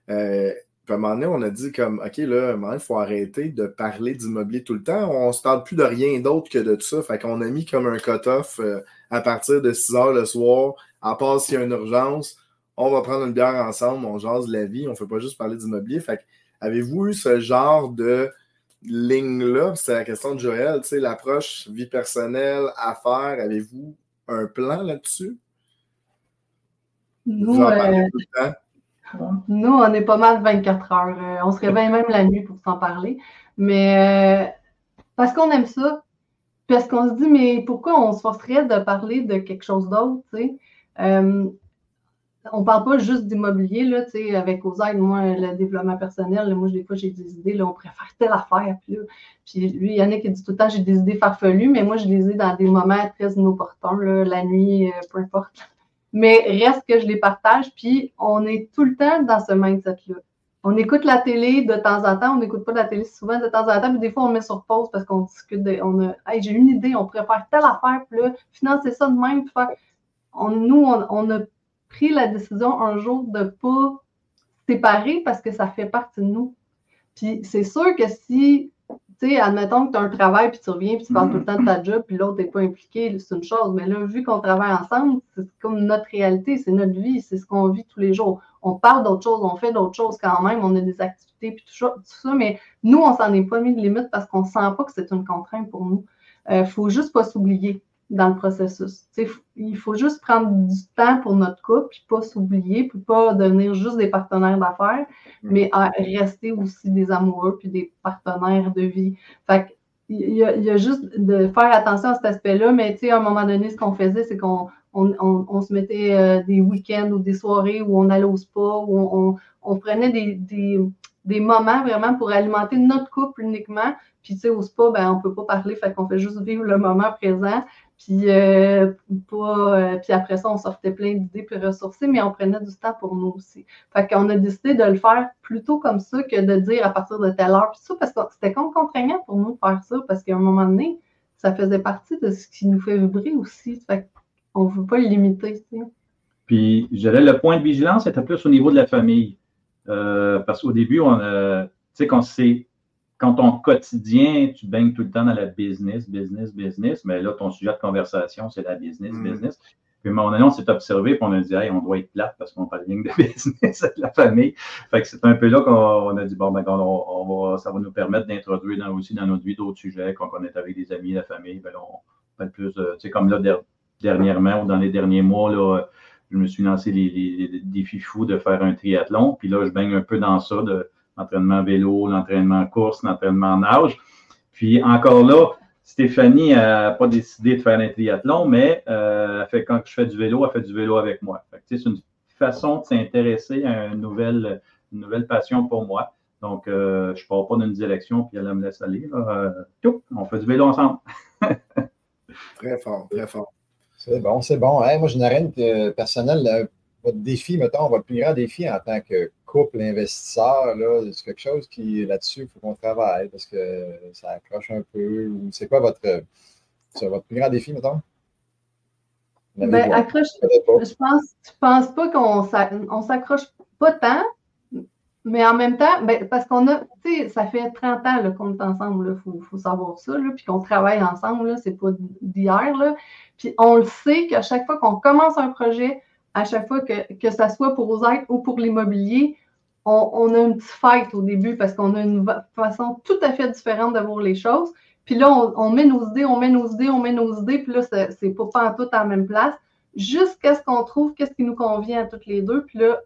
à un moment donné, on a dit comme OK, là, il faut arrêter de parler d'immobilier tout le temps. On ne se parle plus de rien d'autre que de tout ça. Fait qu'on a mis comme un cut-off à partir de 6 heures le soir, à part s'il y a une urgence, on va prendre une bière ensemble, on jase la vie, on ne fait pas juste parler d'immobilier. Fait avez-vous eu ce genre de ligne-là? C'est la question de Joël, tu sais, l'approche vie personnelle, affaires, avez-vous un plan là-dessus? Nous, euh, nous, on est pas mal 24 heures. Euh, on se réveille même la nuit pour s'en parler. Mais euh, parce qu'on aime ça, parce qu'on se dit, mais pourquoi on se forcerait de parler de quelque chose d'autre, tu sais? On ne parle pas juste d'immobilier, là, tu sais, avec Osaide, moi, le développement personnel, moi, des fois, j'ai des idées, là, on préfère telle affaire, puis, là, puis lui, Yannick, il dit tout le temps, j'ai des idées farfelues, mais moi, je les ai dans des moments très inopportuns, là, la nuit, peu importe. Mais reste que je les partage, puis on est tout le temps dans ce mindset-là. On écoute la télé de temps en temps, on n'écoute pas la télé souvent de temps en temps, puis des fois on met sur pause parce qu'on discute on a, j'ai une idée, on faire telle affaire, puis là, financer ça de même, puis faire. On, nous, on, a pris la décision un jour de ne pas séparer parce que ça fait partie de nous. Puis c'est sûr que si tu sais, admettons que tu as un travail, puis tu reviens, puis tu parles tout le temps de ta job, puis l'autre n'est pas impliqué, c'est une chose. Mais là, vu qu'on travaille ensemble, c'est comme notre réalité, c'est notre vie, c'est ce qu'on vit tous les jours. On parle d'autres choses, on fait d'autres choses quand même, on a des activités, puis tout ça, mais nous, on s'en est pas mis de limite parce qu'on ne sent pas que c'est une contrainte pour nous. Il euh, ne faut juste pas s'oublier dans le processus. il faut juste prendre du temps pour notre couple, puis pas s'oublier, puis pas devenir juste des partenaires d'affaires, mm. mais rester aussi des amoureux, puis des partenaires de vie. Fait il y, a, juste de faire attention à cet aspect-là, mais à un moment donné, ce qu'on faisait, c'est qu'on on, se mettait euh, des week-ends ou des soirées où on allait au spa, où on, prenait des, des, moments vraiment pour alimenter notre couple uniquement. Puis, tu sais, au spa, ben, on ne peut pas parler, fait qu'on fait juste vivre le moment présent. Puis, euh, euh, puis après ça, on sortait plein d'idées puis ressourcées, mais on prenait du temps pour nous aussi. Fait qu'on a décidé de le faire plutôt comme ça que de dire à partir de telle heure. Puis ça, parce que c'était comme contraignant pour nous de faire ça, parce qu'à un moment donné, ça faisait partie de ce qui nous fait vibrer aussi. Fait qu'on ne veut pas le limiter. Puis, je dirais, le point de vigilance était plus au niveau de la famille. Euh, parce qu'au début, on tu sais, qu'on s'est quand ton quotidien, tu baignes tout le temps dans la business, business, business, mais là, ton sujet de conversation, c'est la business, mm. business. Puis, à un moment donné, on s'est observé, puis on a dit, hey, on doit être plate parce qu'on parle bien de business avec la famille. Fait que c'est un peu là qu'on a dit, bon, ben, on, va, ça va nous permettre d'introduire aussi dans notre vie d'autres sujets. Quand on est avec des amis, la famille, ben, on parle plus, tu sais, comme là, dernièrement ou dans les derniers mois, là, je me suis lancé les, les défis fous de faire un triathlon. Puis là, je baigne un peu dans ça, de l'entraînement vélo, l'entraînement course, l'entraînement nage. Puis encore là, Stéphanie n'a pas décidé de faire un triathlon, mais euh, fait, quand je fais du vélo, elle fait du vélo avec moi. C'est une façon de s'intéresser à une nouvelle, une nouvelle passion pour moi. Donc, euh, je ne pars pas dans une direction, puis elle me laisse aller. Euh, on fait du vélo ensemble. très fort, très fort. C'est bon, c'est bon. moi, je n'ai rien personnel. Votre défi, mettons, votre plus grand défi en tant que couple investisseur, c'est quelque chose qui, là-dessus, il faut qu'on travaille parce que ça accroche un peu. C'est quoi votre, votre plus grand défi, mettons? Ben, accroche, je pense, je pense pas qu'on s'accroche pas tant, mais en même temps, ben, parce qu'on a, tu sais, ça fait 30 ans qu'on est ensemble, il faut, savoir ça, là, puis qu'on travaille ensemble, c'est pas d'hier. Puis on le sait qu'à chaque fois qu'on commence un projet, à chaque fois que, que ça soit pour Osaïd ou pour l'immobilier, on, a une petite fight au début parce qu'on a une façon tout à fait différente de voir les choses. Puis là, on, met nos idées, on met nos idées, on met nos idées, puis là, c'est pas, pas en tout à la même place, jusqu'à ce qu'on trouve qu'est-ce qui nous convient à toutes les deux. Puis là,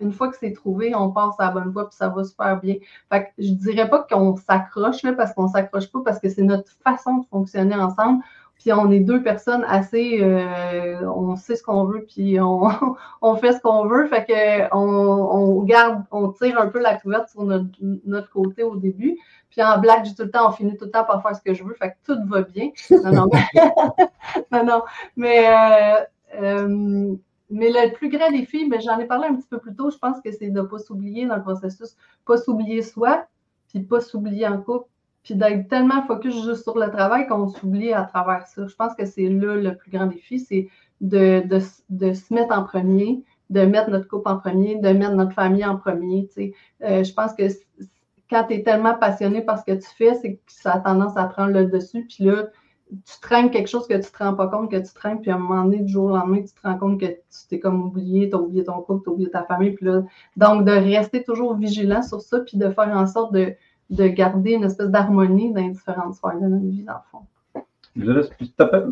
une fois que c'est trouvé, on passe à la bonne voie, puis ça va super bien. Fait que je dirais pas qu'on s'accroche, là, parce qu'on s'accroche pas, parce que c'est notre façon de fonctionner ensemble. Puis on est deux personnes assez, euh, on sait ce qu'on veut, puis on, on fait ce qu'on veut. Fait que on, on, garde, on tire un peu la couverte sur notre, notre côté au début. Puis en blague, tout le temps, on finit tout le temps par faire ce que je veux. Fait que tout va bien. Non, non, non, non. Mais, euh, euh, mais le plus grand défi, mais j'en ai parlé un petit peu plus tôt, je pense que c'est de ne pas s'oublier dans le processus, pas s'oublier soi, puis pas s'oublier en couple, puis d'être tellement focus juste sur le travail qu'on s'oublie à travers ça. Je pense que c'est là le plus grand défi, c'est de, se mettre en premier, de mettre notre couple en premier, de mettre notre famille en premier. Euh, je pense que quand tu es tellement passionné par ce que tu fais, c'est que ça a tendance à prendre le dessus. Puis là, tu traînes quelque chose que tu te rends pas compte que tu traînes, puis à un moment donné, du jour au lendemain, tu te rends compte que tu t'es comme oublié, tu as oublié ton couple, tu as oublié ta famille. Puis là, donc, de rester toujours vigilant sur ça, puis de faire en sorte de, garder une espèce d'harmonie dans les différentes sphères de notre vie, dans.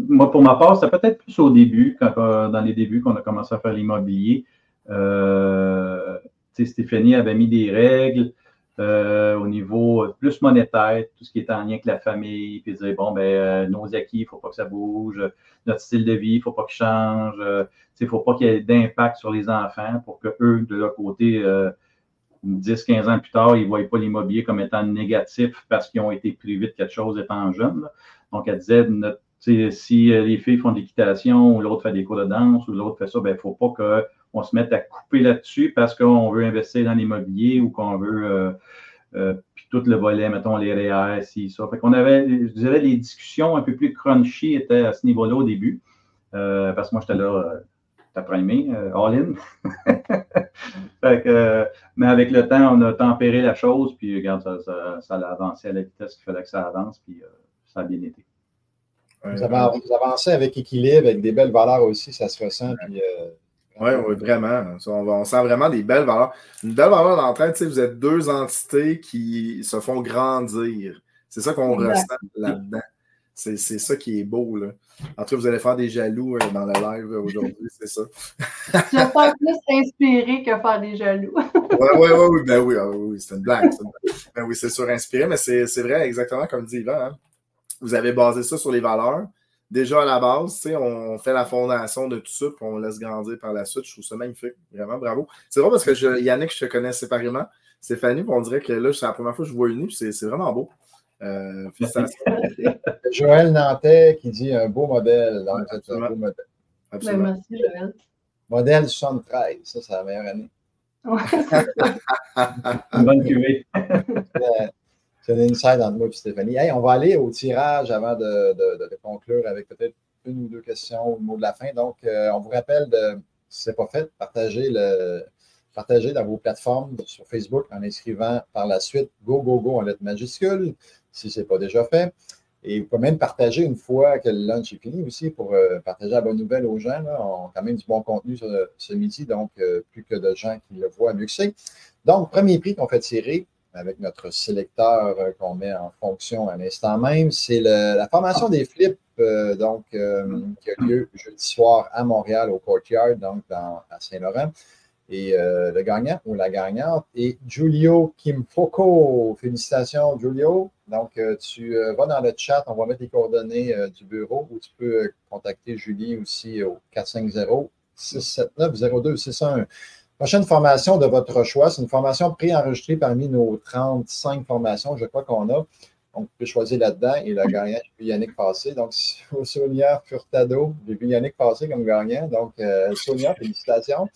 Moi, pour ma part, c'est peut-être plus au début, dans les débuts qu'on a commencé à faire l'immobilier. Euh, Stéphanie avait mis des règles. Euh, au niveau plus monétaire, tout ce qui est en lien avec la famille, puis dire, bon, ben, euh, nos acquis, il ne faut pas que ça bouge, notre style de vie, il ne faut pas qu'il change, euh, il ne faut pas qu'il y ait d'impact sur les enfants pour que eux, de leur côté, 10-15 ans plus tard, ils ne voient pas l'immobilier comme étant négatif parce qu'ils ont été privés de quelque chose étant jeunes. Donc, elle disait, si les filles font de l'équitation ou l'autre fait des cours de danse ou l'autre fait ça, il ben, ne faut pas que on se met à couper là-dessus parce qu'on veut investir dans l'immobilier ou qu'on veut, euh, euh, puis tout le volet, mettons, les REER, si, ça. Fait qu'on avait, je dirais, les discussions un peu plus crunchy étaient à ce niveau-là au début, euh, parce que moi, j'étais là, t'as primé, all-in. mais avec le temps, on a tempéré la chose, puis regarde, ça, ça, a avancé à la vitesse qu'il fallait que ça avance, puis ça a bien été. Vous, avancez avec équilibre, avec des belles valeurs aussi, ça se ressent. Puis, oui, oui, vraiment. On, sent vraiment des belles valeurs. Une belle valeur d'entraide, tu sais, vous êtes deux entités qui se font grandir. C'est ça qu'on ressent là-dedans. C'est ça qui est beau. Là. En tout cas, vous allez faire des jaloux euh, dans le live aujourd'hui, c'est ça. vas faire plus inspiré que faire des jaloux. oui, oui, oui, ben oui, ah oui, c'est une blague. Ben oui, c'est sûr, inspiré, mais c'est vrai, exactement comme dit Yvan. Hein. Vous avez basé ça sur les valeurs déjà à la base, on fait la fondation de tout ça, puis on laisse grandir par la suite. Je trouve ça magnifique. Vraiment, bravo. C'est vrai parce que je, Yannick, je te connais séparément. Stéphanie, on dirait que là, c'est la première fois que je vois unis, puis c'est vraiment beau. Euh. Joël Nantais qui dit un beau modèle. Donc, c'est un beau modèle. Ben, merci, Joël. Modèle 73, ça, c'est la meilleure année. Ouais, bonne cuvée. C'est une inside entre moi et Stéphanie. Hey, on va aller au tirage avant de, conclure avec peut-être une ou deux questions au mot de la fin. Donc, euh, on vous rappelle de, si ce n'est pas fait, partagez, le, partagez dans vos plateformes sur Facebook en inscrivant par la suite Go, Go, Go en lettres majuscules, si ce n'est pas déjà fait. Et vous pouvez même partager une fois que le lunch est fini aussi pour euh, partager la bonne nouvelle aux gens. On a quand même du bon contenu ce midi, donc euh, plus que de gens qui le voient, mieux que. Donc, premier prix qu'on fait tirer, avec notre sélecteur euh, qu'on met en fonction à l'instant même. C'est la formation des flips, donc, qui a lieu jeudi soir à Montréal, au Courtyard, donc à Saint-Laurent. Et le gagnant ou la gagnante est Giulio Kimfoko. Félicitations, Giulio. Donc, tu vas dans le chat, on va mettre les coordonnées du bureau ou tu peux contacter Julie aussi au 450 679 0261. Prochaine formation de votre choix, c'est une formation préenregistrée parmi nos 35 formations, je crois qu'on a. Donc, vous pouvez choisir là-dedans et le gagnant, j'ai Yannick passer. Donc, Sonia Furtado, j'ai vu Yannick passer comme gagnant. Donc, euh, Sonia, félicitations.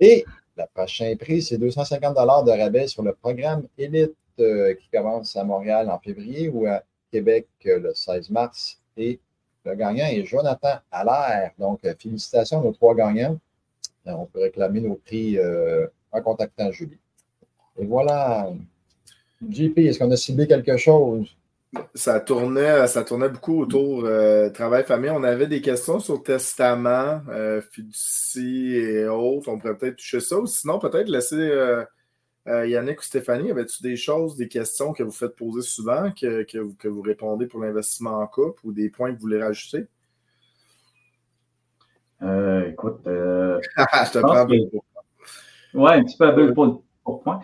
Et le prochain prix, c'est 250 de rabais sur le programme Élite euh, qui commence à Montréal en février ou à Québec euh, le 16 mars. Et le gagnant est Jonathan Allaire. Donc, félicitations aux trois gagnants. Euh, on peut réclamer nos prix euh, en contactant Julie. Et voilà. JP, est-ce qu'on a ciblé quelque chose? Ça tournait, ça tournait beaucoup autour euh, travail-famille. On avait des questions sur testament, fiducie et autres. On pourrait peut-être toucher ça. Ou sinon, peut-être laisser Yannick ou Stéphanie. Avais-tu des choses, des questions que vous faites poser souvent, que, vous, que vous répondez pour l'investissement en couple ou des points que vous voulez rajouter? Euh, écoute. Euh, je te prends Oui, un petit peu à pour, pour point.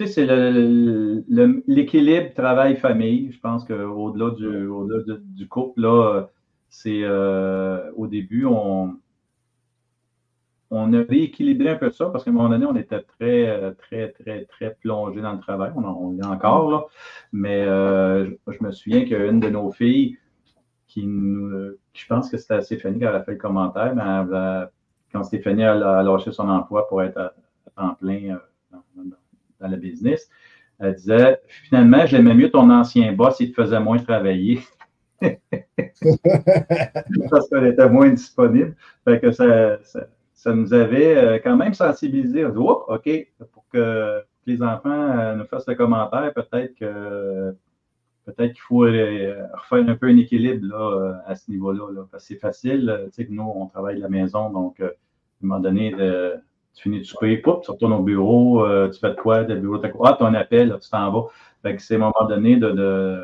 Euh, tu sais, c'est l'équilibre travail-famille. Je pense qu'au-delà du, au du couple, là, c'est au début, on, on a rééquilibré un peu ça parce qu'à un moment donné, on était très, très, très, très plongé dans le travail. On, on est encore là. Mais je, je, me souviens qu'une de nos filles, qui nous, je pense que c'était Stéphanie qui avait fait le commentaire, mais quand Stéphanie a, lâché son emploi pour être à, temps plein euh, dans, le business, Elle disait finalement, j'aimais mieux ton ancien boss, il te faisait moins travailler. Parce qu'elle était moins disponible. Fait que ça, ça, nous avait euh, quand même sensibilisé. On dit, OK, pour que les enfants euh, nous fassent le commentaire, peut-être que peut-être qu'il faut euh, refaire un peu un équilibre là, à ce niveau-là. Parce que c'est facile. Tu sais que nous, on travaille à la maison, donc à un moment donné, de, tu finis de souper, tu retournes au bureau, tu fais de quoi, de bureau, ah, ton appel, tu t'en vas. Fait que c'est à un moment donné de, de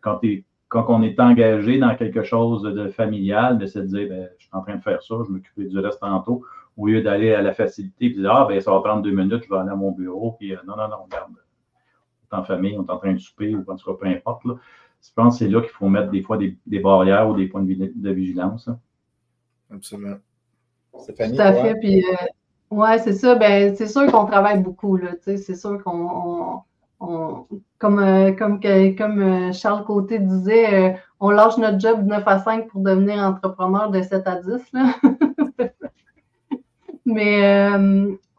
quand tu es quand on est engagé dans quelque chose de familial, de se dire, ben, je suis en train de faire ça, je m'occupe du reste tantôt, au lieu d'aller à la facilité et de dire, ah, ben, ça va prendre deux minutes, je vais aller à mon bureau, puis euh, non, non, non, regarde, on est en famille, on est en train de souper, ou quoi, peu importe. Là. Je pense que c'est là qu'il faut mettre des fois des, barrières ou des points de, vigilance. Absolument. Stéphanie, Tout à fait. Puis, euh, ouais, c'est ça. Ben, c'est sûr qu'on travaille beaucoup. Là, c'est sûr qu'on comme, euh, comme, comme euh, Charles Côté disait, euh, on lâche notre job de 9 à 5 pour devenir entrepreneur de 7 à 10. Là. Mais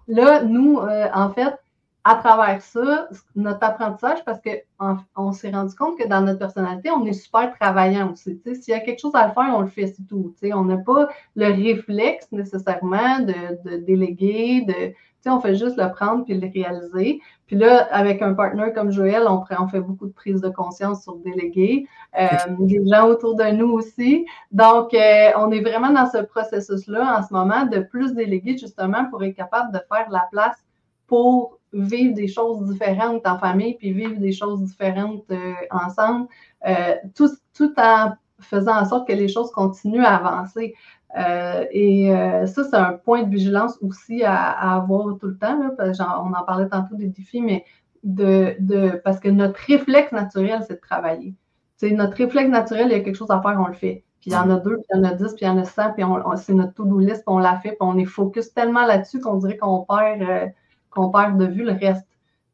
là, nous, en fait, à travers ça, notre apprentissage, parce qu'on on, s'est rendu compte que dans notre personnalité, on est super travaillant aussi. S'il y a quelque chose à faire, on le fait, c'est tout. On n'a pas le réflexe nécessairement de, de déléguer, de, on fait juste le prendre puis le réaliser. Puis là, avec un partenaire comme Joël, on, on fait beaucoup de prise de conscience sur déléguer. Euh, des gens autour de nous aussi. Donc, euh, on est vraiment dans ce processus-là en ce moment de plus déléguer justement pour être capable de faire la place pour vivre des choses différentes en famille puis vivre des choses différentes euh, ensemble, tout, tout en faisant en sorte que les choses continuent à avancer. Euh, et euh, ça, c'est un point de vigilance aussi à, avoir tout le temps. on en parlait tantôt des défis, mais de, de parce que notre réflexe naturel, c'est de travailler. C'est notre réflexe naturel, il y a quelque chose à faire, on le fait. Puis il y en a deux, puis il y en a dix, puis il y en a cent, puis c'est notre to-do list, puis on l'a fait, puis on est focus tellement là-dessus qu'on dirait qu'on perd, euh, qu'on perd de vue le reste.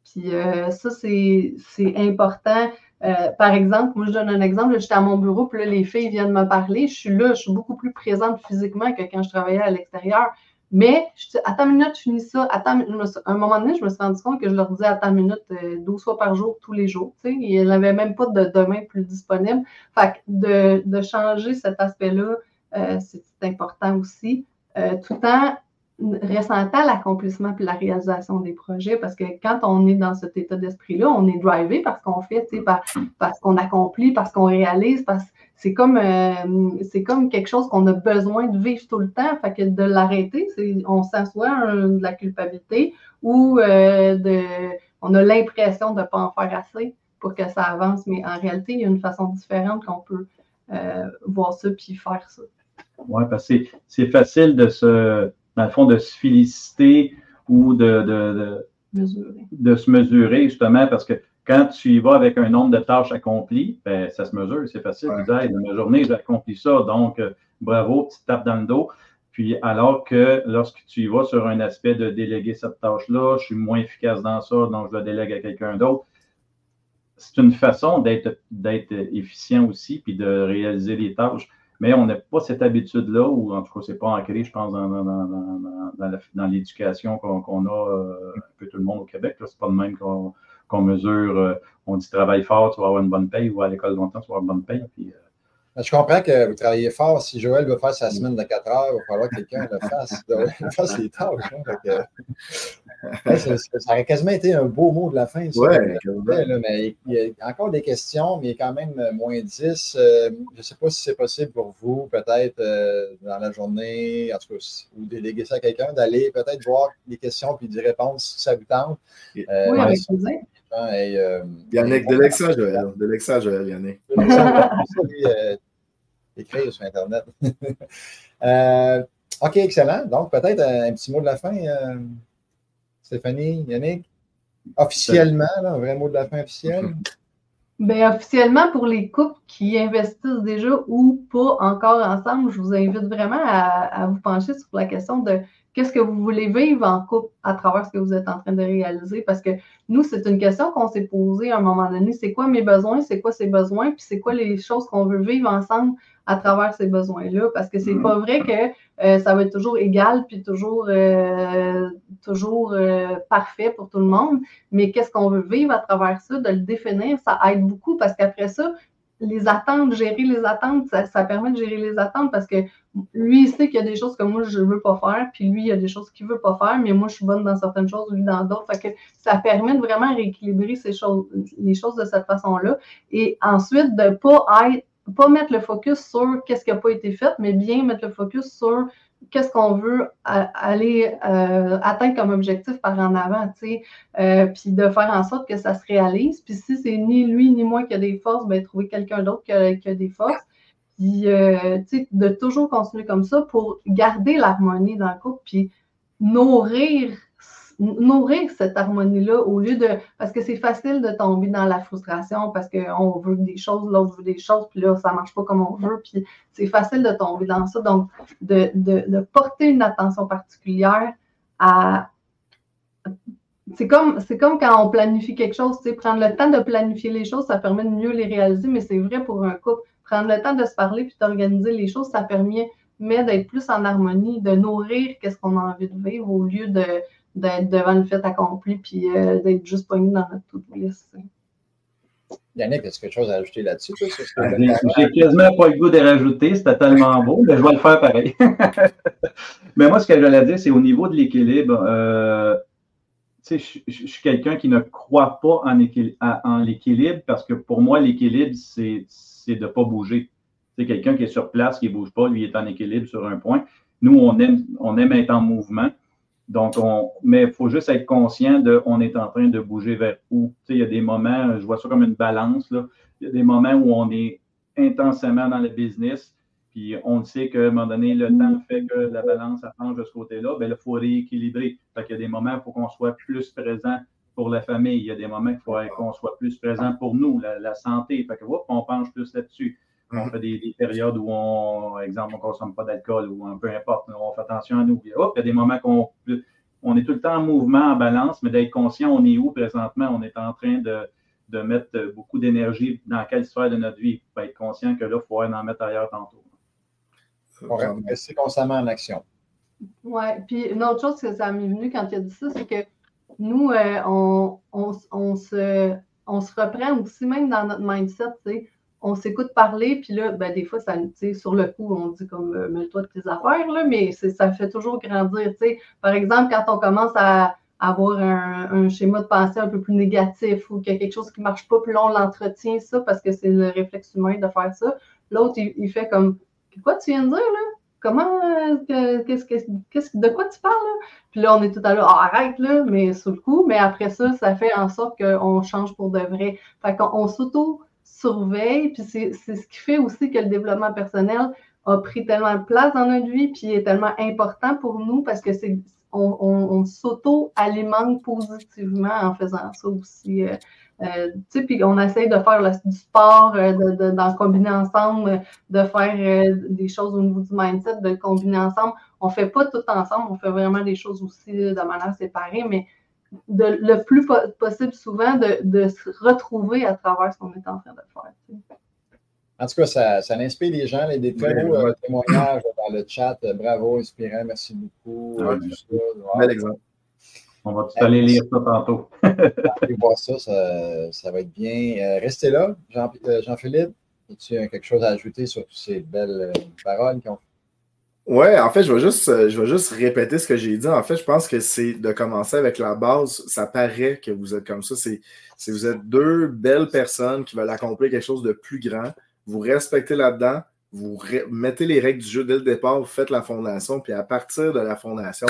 Puis ça, c'est important. Euh, par exemple, moi, je donne un exemple, j'étais à mon bureau, puis là, les filles viennent me parler. Je suis là, je suis beaucoup plus présente physiquement que quand je travaillais à l'extérieur. Mais, je dis, attends une minute, je finis ça. À un moment donné, je me suis rendu compte que je leur disais, attends une minute, 12 euh, fois par jour, tous les jours. Tu sais, il n'y avait même pas de demain plus disponible. Fait que de, de changer cet aspect-là, euh, c'est important aussi. tout le temps ressentant l'accomplissement puis la réalisation des projets parce que quand on est dans cet état d'esprit-là, on est drivé parce qu'on fait, par, parce qu'on accomplit, parce qu'on réalise, parce que c'est comme, euh, c'est comme quelque chose qu'on a besoin de vivre tout le temps. Fait que de l'arrêter, on s'assoit de la culpabilité ou euh, de, on a l'impression de ne pas en faire assez pour que ça avance. Mais en réalité, il y a une façon différente qu'on peut euh, voir ça puis faire ça. Oui, parce que c'est facile de se dans le fond, de se féliciter ou de, de, se mesurer, justement, parce que quand tu y vas avec un nombre de tâches accomplies, ben, ça se mesure, c'est facile. de dire, de ma journée, j'ai accompli ça, donc euh, bravo, petite tape dans le dos. Puis alors que lorsque tu y vas sur un aspect de déléguer cette tâche-là, je suis moins efficace dans ça, donc je la délègue à quelqu'un d'autre. C'est une façon d'être efficient aussi, puis de réaliser les tâches. Mais on n'a pas cette habitude-là, ou en tout cas, c'est pas ancré, je pense, dans, dans, l'éducation qu'on a euh, un peu tout le monde au Québec. C'est pas le même qu'on mesure, euh, on dit travaille fort, tu vas avoir une bonne paye, ou à l'école longtemps, tu vas avoir une bonne paye. Euh, je comprends que vous travaillez fort. Si Joël veut faire sa semaine de 4 heures, il va falloir que quelqu'un le fasse, le fasse les tâches. Hein, ça, aurait quasiment été un beau mot de la fin. Ouais, mais il y a encore des questions, mais il y a quand même moins 10. Euh, je ne sais pas si c'est possible pour vous, peut-être euh, dans la journée, en tout cas, ou déléguer ça à quelqu'un, d'aller peut-être voir les questions puis d'y répondre si ça vous tente. Euh, oui, avec plaisir. Yannick, de l'exa, Joël. De Joël, Yannick écrire sur Internet. Euh, OK, excellent. Donc, peut-être un, petit mot de la fin, euh, Stéphanie, Yannick? Officiellement, un vrai mot de la fin officiel? Bien, officiellement, pour les couples qui investissent déjà ou pas encore ensemble, je vous invite vraiment à, vous pencher sur la question de qu'est-ce que vous voulez vivre en couple à travers ce que vous êtes en train de réaliser? Parce que nous, c'est une question qu'on s'est posée à un moment donné. C'est quoi mes besoins? C'est quoi ses besoins? Puis c'est quoi les choses qu'on veut vivre ensemble à travers ces besoins-là? Parce que c'est mm. pas vrai que euh, ça va être toujours égal puis toujours, euh, toujours euh, parfait pour tout le monde. Mais qu'est-ce qu'on veut vivre à travers ça? De le définir, ça aide beaucoup parce qu'après ça, les attentes, gérer les attentes, ça, permet de gérer les attentes parce que lui, il sait qu'il y a des choses que moi, je ne veux pas faire, puis lui, il y a des choses qu'il ne veut pas faire, mais moi, je suis bonne dans certaines choses, lui dans d'autres. Ça permet de vraiment rééquilibrer les choses de cette façon-là. Et ensuite, de ne pas, pas mettre le focus sur qu'est-ce qui n'a pas été fait, mais bien mettre le focus sur qu'est-ce qu'on veut aller euh, atteindre comme objectif par en avant, tu euh, puis de faire en sorte que ça se réalise. Puis si c'est ni lui ni moi qui a des forces, ben trouver quelqu'un d'autre qui, a des forces. Euh, de toujours continuer comme ça pour garder l'harmonie dans le couple, puis nourrir nourrir cette harmonie-là au lieu de. Parce que c'est facile de tomber dans la frustration parce qu'on veut des choses, l'autre veut des choses, puis là, ça ne marche pas comme on veut. Puis c'est facile de tomber dans ça. Donc, de, de, porter une attention particulière à. C'est comme, c'est comme quand on planifie quelque chose, prendre le temps de planifier les choses, ça permet de mieux les réaliser, mais c'est vrai pour un couple. Prendre le temps de se parler puis d'organiser les choses, ça permet d'être plus en harmonie, de nourrir qu'est-ce qu'on a envie de vivre au lieu de, d'être devant le fait accompli puis euh, d'être juste pogné dans notre to-do list. Yannick, est-ce quelque chose à ajouter là-dessus? Ah, j'ai quasiment pas le goût de rajouter, c'était tellement beau, mais je vais le faire pareil. mais moi, ce que j'allais dire, c'est au niveau de l'équilibre. Euh, je, je, suis quelqu'un qui ne croit pas en, l'équilibre parce que pour moi, l'équilibre, c'est de ne pas bouger. C'est quelqu'un qui est sur place, qui ne bouge pas, lui est en équilibre sur un point. Nous, on aime, on aime être en mouvement. Donc, on, mais il faut juste être conscient de on est en train de bouger vers où. Tu sais, il y a des moments, je vois ça comme une balance. Là. Il y a des moments où on est intensément dans le business, puis on sait qu'à un moment donné, le temps fait que la balance penche de ce côté-là, bien, il faut rééquilibrer. Fait qu'il y a des moments où il faut qu'on soit plus présent pour la famille. Il y a des moments où il faut qu'on soit plus présent pour nous, la, santé. Fait que, on penche plus là-dessus. On mhm. fait des, périodes où on, exemple, on ne consomme pas d'alcool ou peu importe, on fait attention à nous. il y a des moments qu'on on est tout le temps en mouvement, en balance, mais d'être conscient, on est où présentement? On est en train de, mettre beaucoup d'énergie dans quelle sphère de notre vie. pour être conscient que là, il faut en mettre ailleurs tantôt. On rester constamment en action. Oui, puis une autre chose que ça m'est venu quand tu as dit ça, c'est que nous, euh, on, se, on se reprend aussi même dans notre mindset, tu sais on s'écoute parler, puis là, ben, des fois, ça, sur le coup, on dit comme euh, mets-toi de tes affaires, là, mais ça fait toujours grandir. Par exemple, quand on commence à avoir un, schéma de pensée un peu plus négatif ou qu'il y a quelque chose qui ne marche pas, plus long l'entretien, ça, parce que c'est le réflexe humain de faire ça. L'autre, il, fait comme Quoi tu viens de dire là? Comment qu'est-ce, de quoi tu parles? Là? Puis là, on est tout à l'heure, ah, arrête là, mais sur le coup, mais après ça, ça fait en sorte qu'on change pour de vrai. Fait qu'on s'auto surveille, puis c'est ce qui fait aussi que le développement personnel a pris tellement de place dans notre vie, puis est tellement important pour nous parce que c'est on, s'auto-alimente positivement en faisant ça aussi. Euh, puis on essaye de faire du sport, euh, d'en combiner ensemble, de faire des choses au niveau du mindset, de le combiner ensemble. On ne fait pas tout ensemble, on fait vraiment des choses aussi de manière séparée, mais le plus possible souvent de, se retrouver à travers ce qu'on est en train de faire. En tout cas, ça, ça inspire les gens, les, des très beaux euh, témoignages dans le chat. Bravo, inspirant, merci beaucoup. Euh, bel exemple. On va tout aller lire ça tantôt. Allez voir ça, ça, va être bien. Euh, restez là, Jean-Philippe. As-tu quelque chose à ajouter sur toutes ces belles paroles qui ont Ouais, en fait, je vais juste, euh, je vais juste répéter ce que j'ai dit. En fait, je pense que c'est de commencer avec la base. Ça paraît que vous êtes comme ça. C'est, vous êtes deux belles personnes qui veulent accomplir quelque chose de plus grand. Vous respectez là-dedans. Vous mettez les règles du jeu dès le départ. Vous faites la fondation. Puis à partir de la fondation,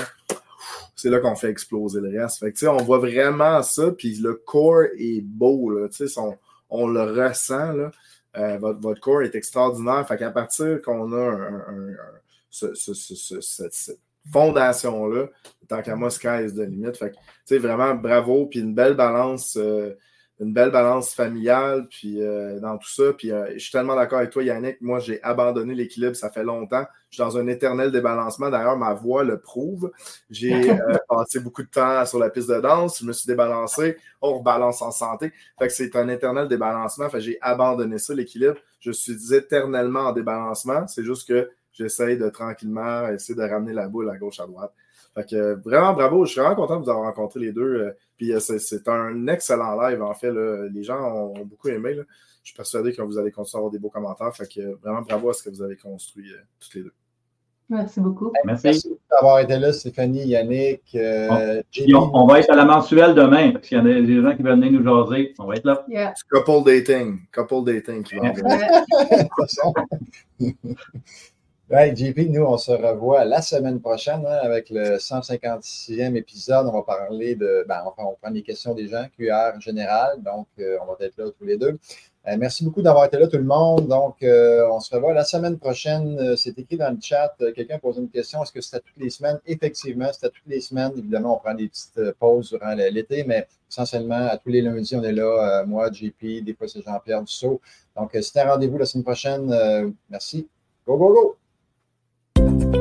c'est là qu'on fait exploser le reste. Fait on voit vraiment ça. Puis le corps est beau. Là, on, on le ressent. Là. Euh, votre, votre corps est extraordinaire. Fait qu'à partir qu'on a cette fondation-là, tant qu'à moi, sky is the limit. Vraiment, bravo, puis une belle balance euh, une belle balance familiale, puis euh, dans tout ça. Puis euh, je suis tellement d'accord avec toi, Yannick. Moi, j'ai abandonné l'équilibre, ça fait longtemps. Je suis dans un éternel débalancement. D'ailleurs, ma voix le prouve. J'ai euh, passé beaucoup de temps sur la piste de danse. Je me suis débalancé. On rebalance en santé. Fait que c'est un éternel débalancement. Fait j'ai abandonné ça, l'équilibre. Je suis éternellement en débalancement. C'est juste que j'essaye de tranquillement essayer de ramener la boule à gauche, à droite. Fait que vraiment bravo. Je suis vraiment content de vous avoir rencontré les deux. Puis euh, c'est un excellent live, en fait. Les gens ont, beaucoup aimé. Je suis persuadé que vous allez continuer à avoir des beaux commentaires. Fait que vraiment bravo à ce que vous avez construit euh, toutes les deux. Merci beaucoup. Merci, d'avoir été là, Stéphanie, Yannick. Euh, on, va être à la mensuelle demain, parce qu'il y a des gens qui veulent venir nous jaser. On va être là. Couple dating. Couple dating qui va Ouais, JP, nous, on se revoit la semaine prochaine hein, avec le 156e épisode. On va parler de. Ben, enfin, on prend les questions des gens, QR général. Donc, euh, on va être là tous les deux. Euh, merci beaucoup d'avoir été là, tout le monde. Donc, euh, on se revoit la semaine prochaine. C'est écrit dans le chat. Quelqu'un pose une question. Est-ce que c'est à toutes les semaines? Effectivement, c'est à toutes les semaines. Évidemment, on prend des petites pauses durant l'été, mais essentiellement, à tous les lundis, on est là. moi, JP, des fois, c'est Jean-Pierre Dussault. Donc, c'était un rendez-vous la semaine prochaine. merci. Go, go, go! Thank you.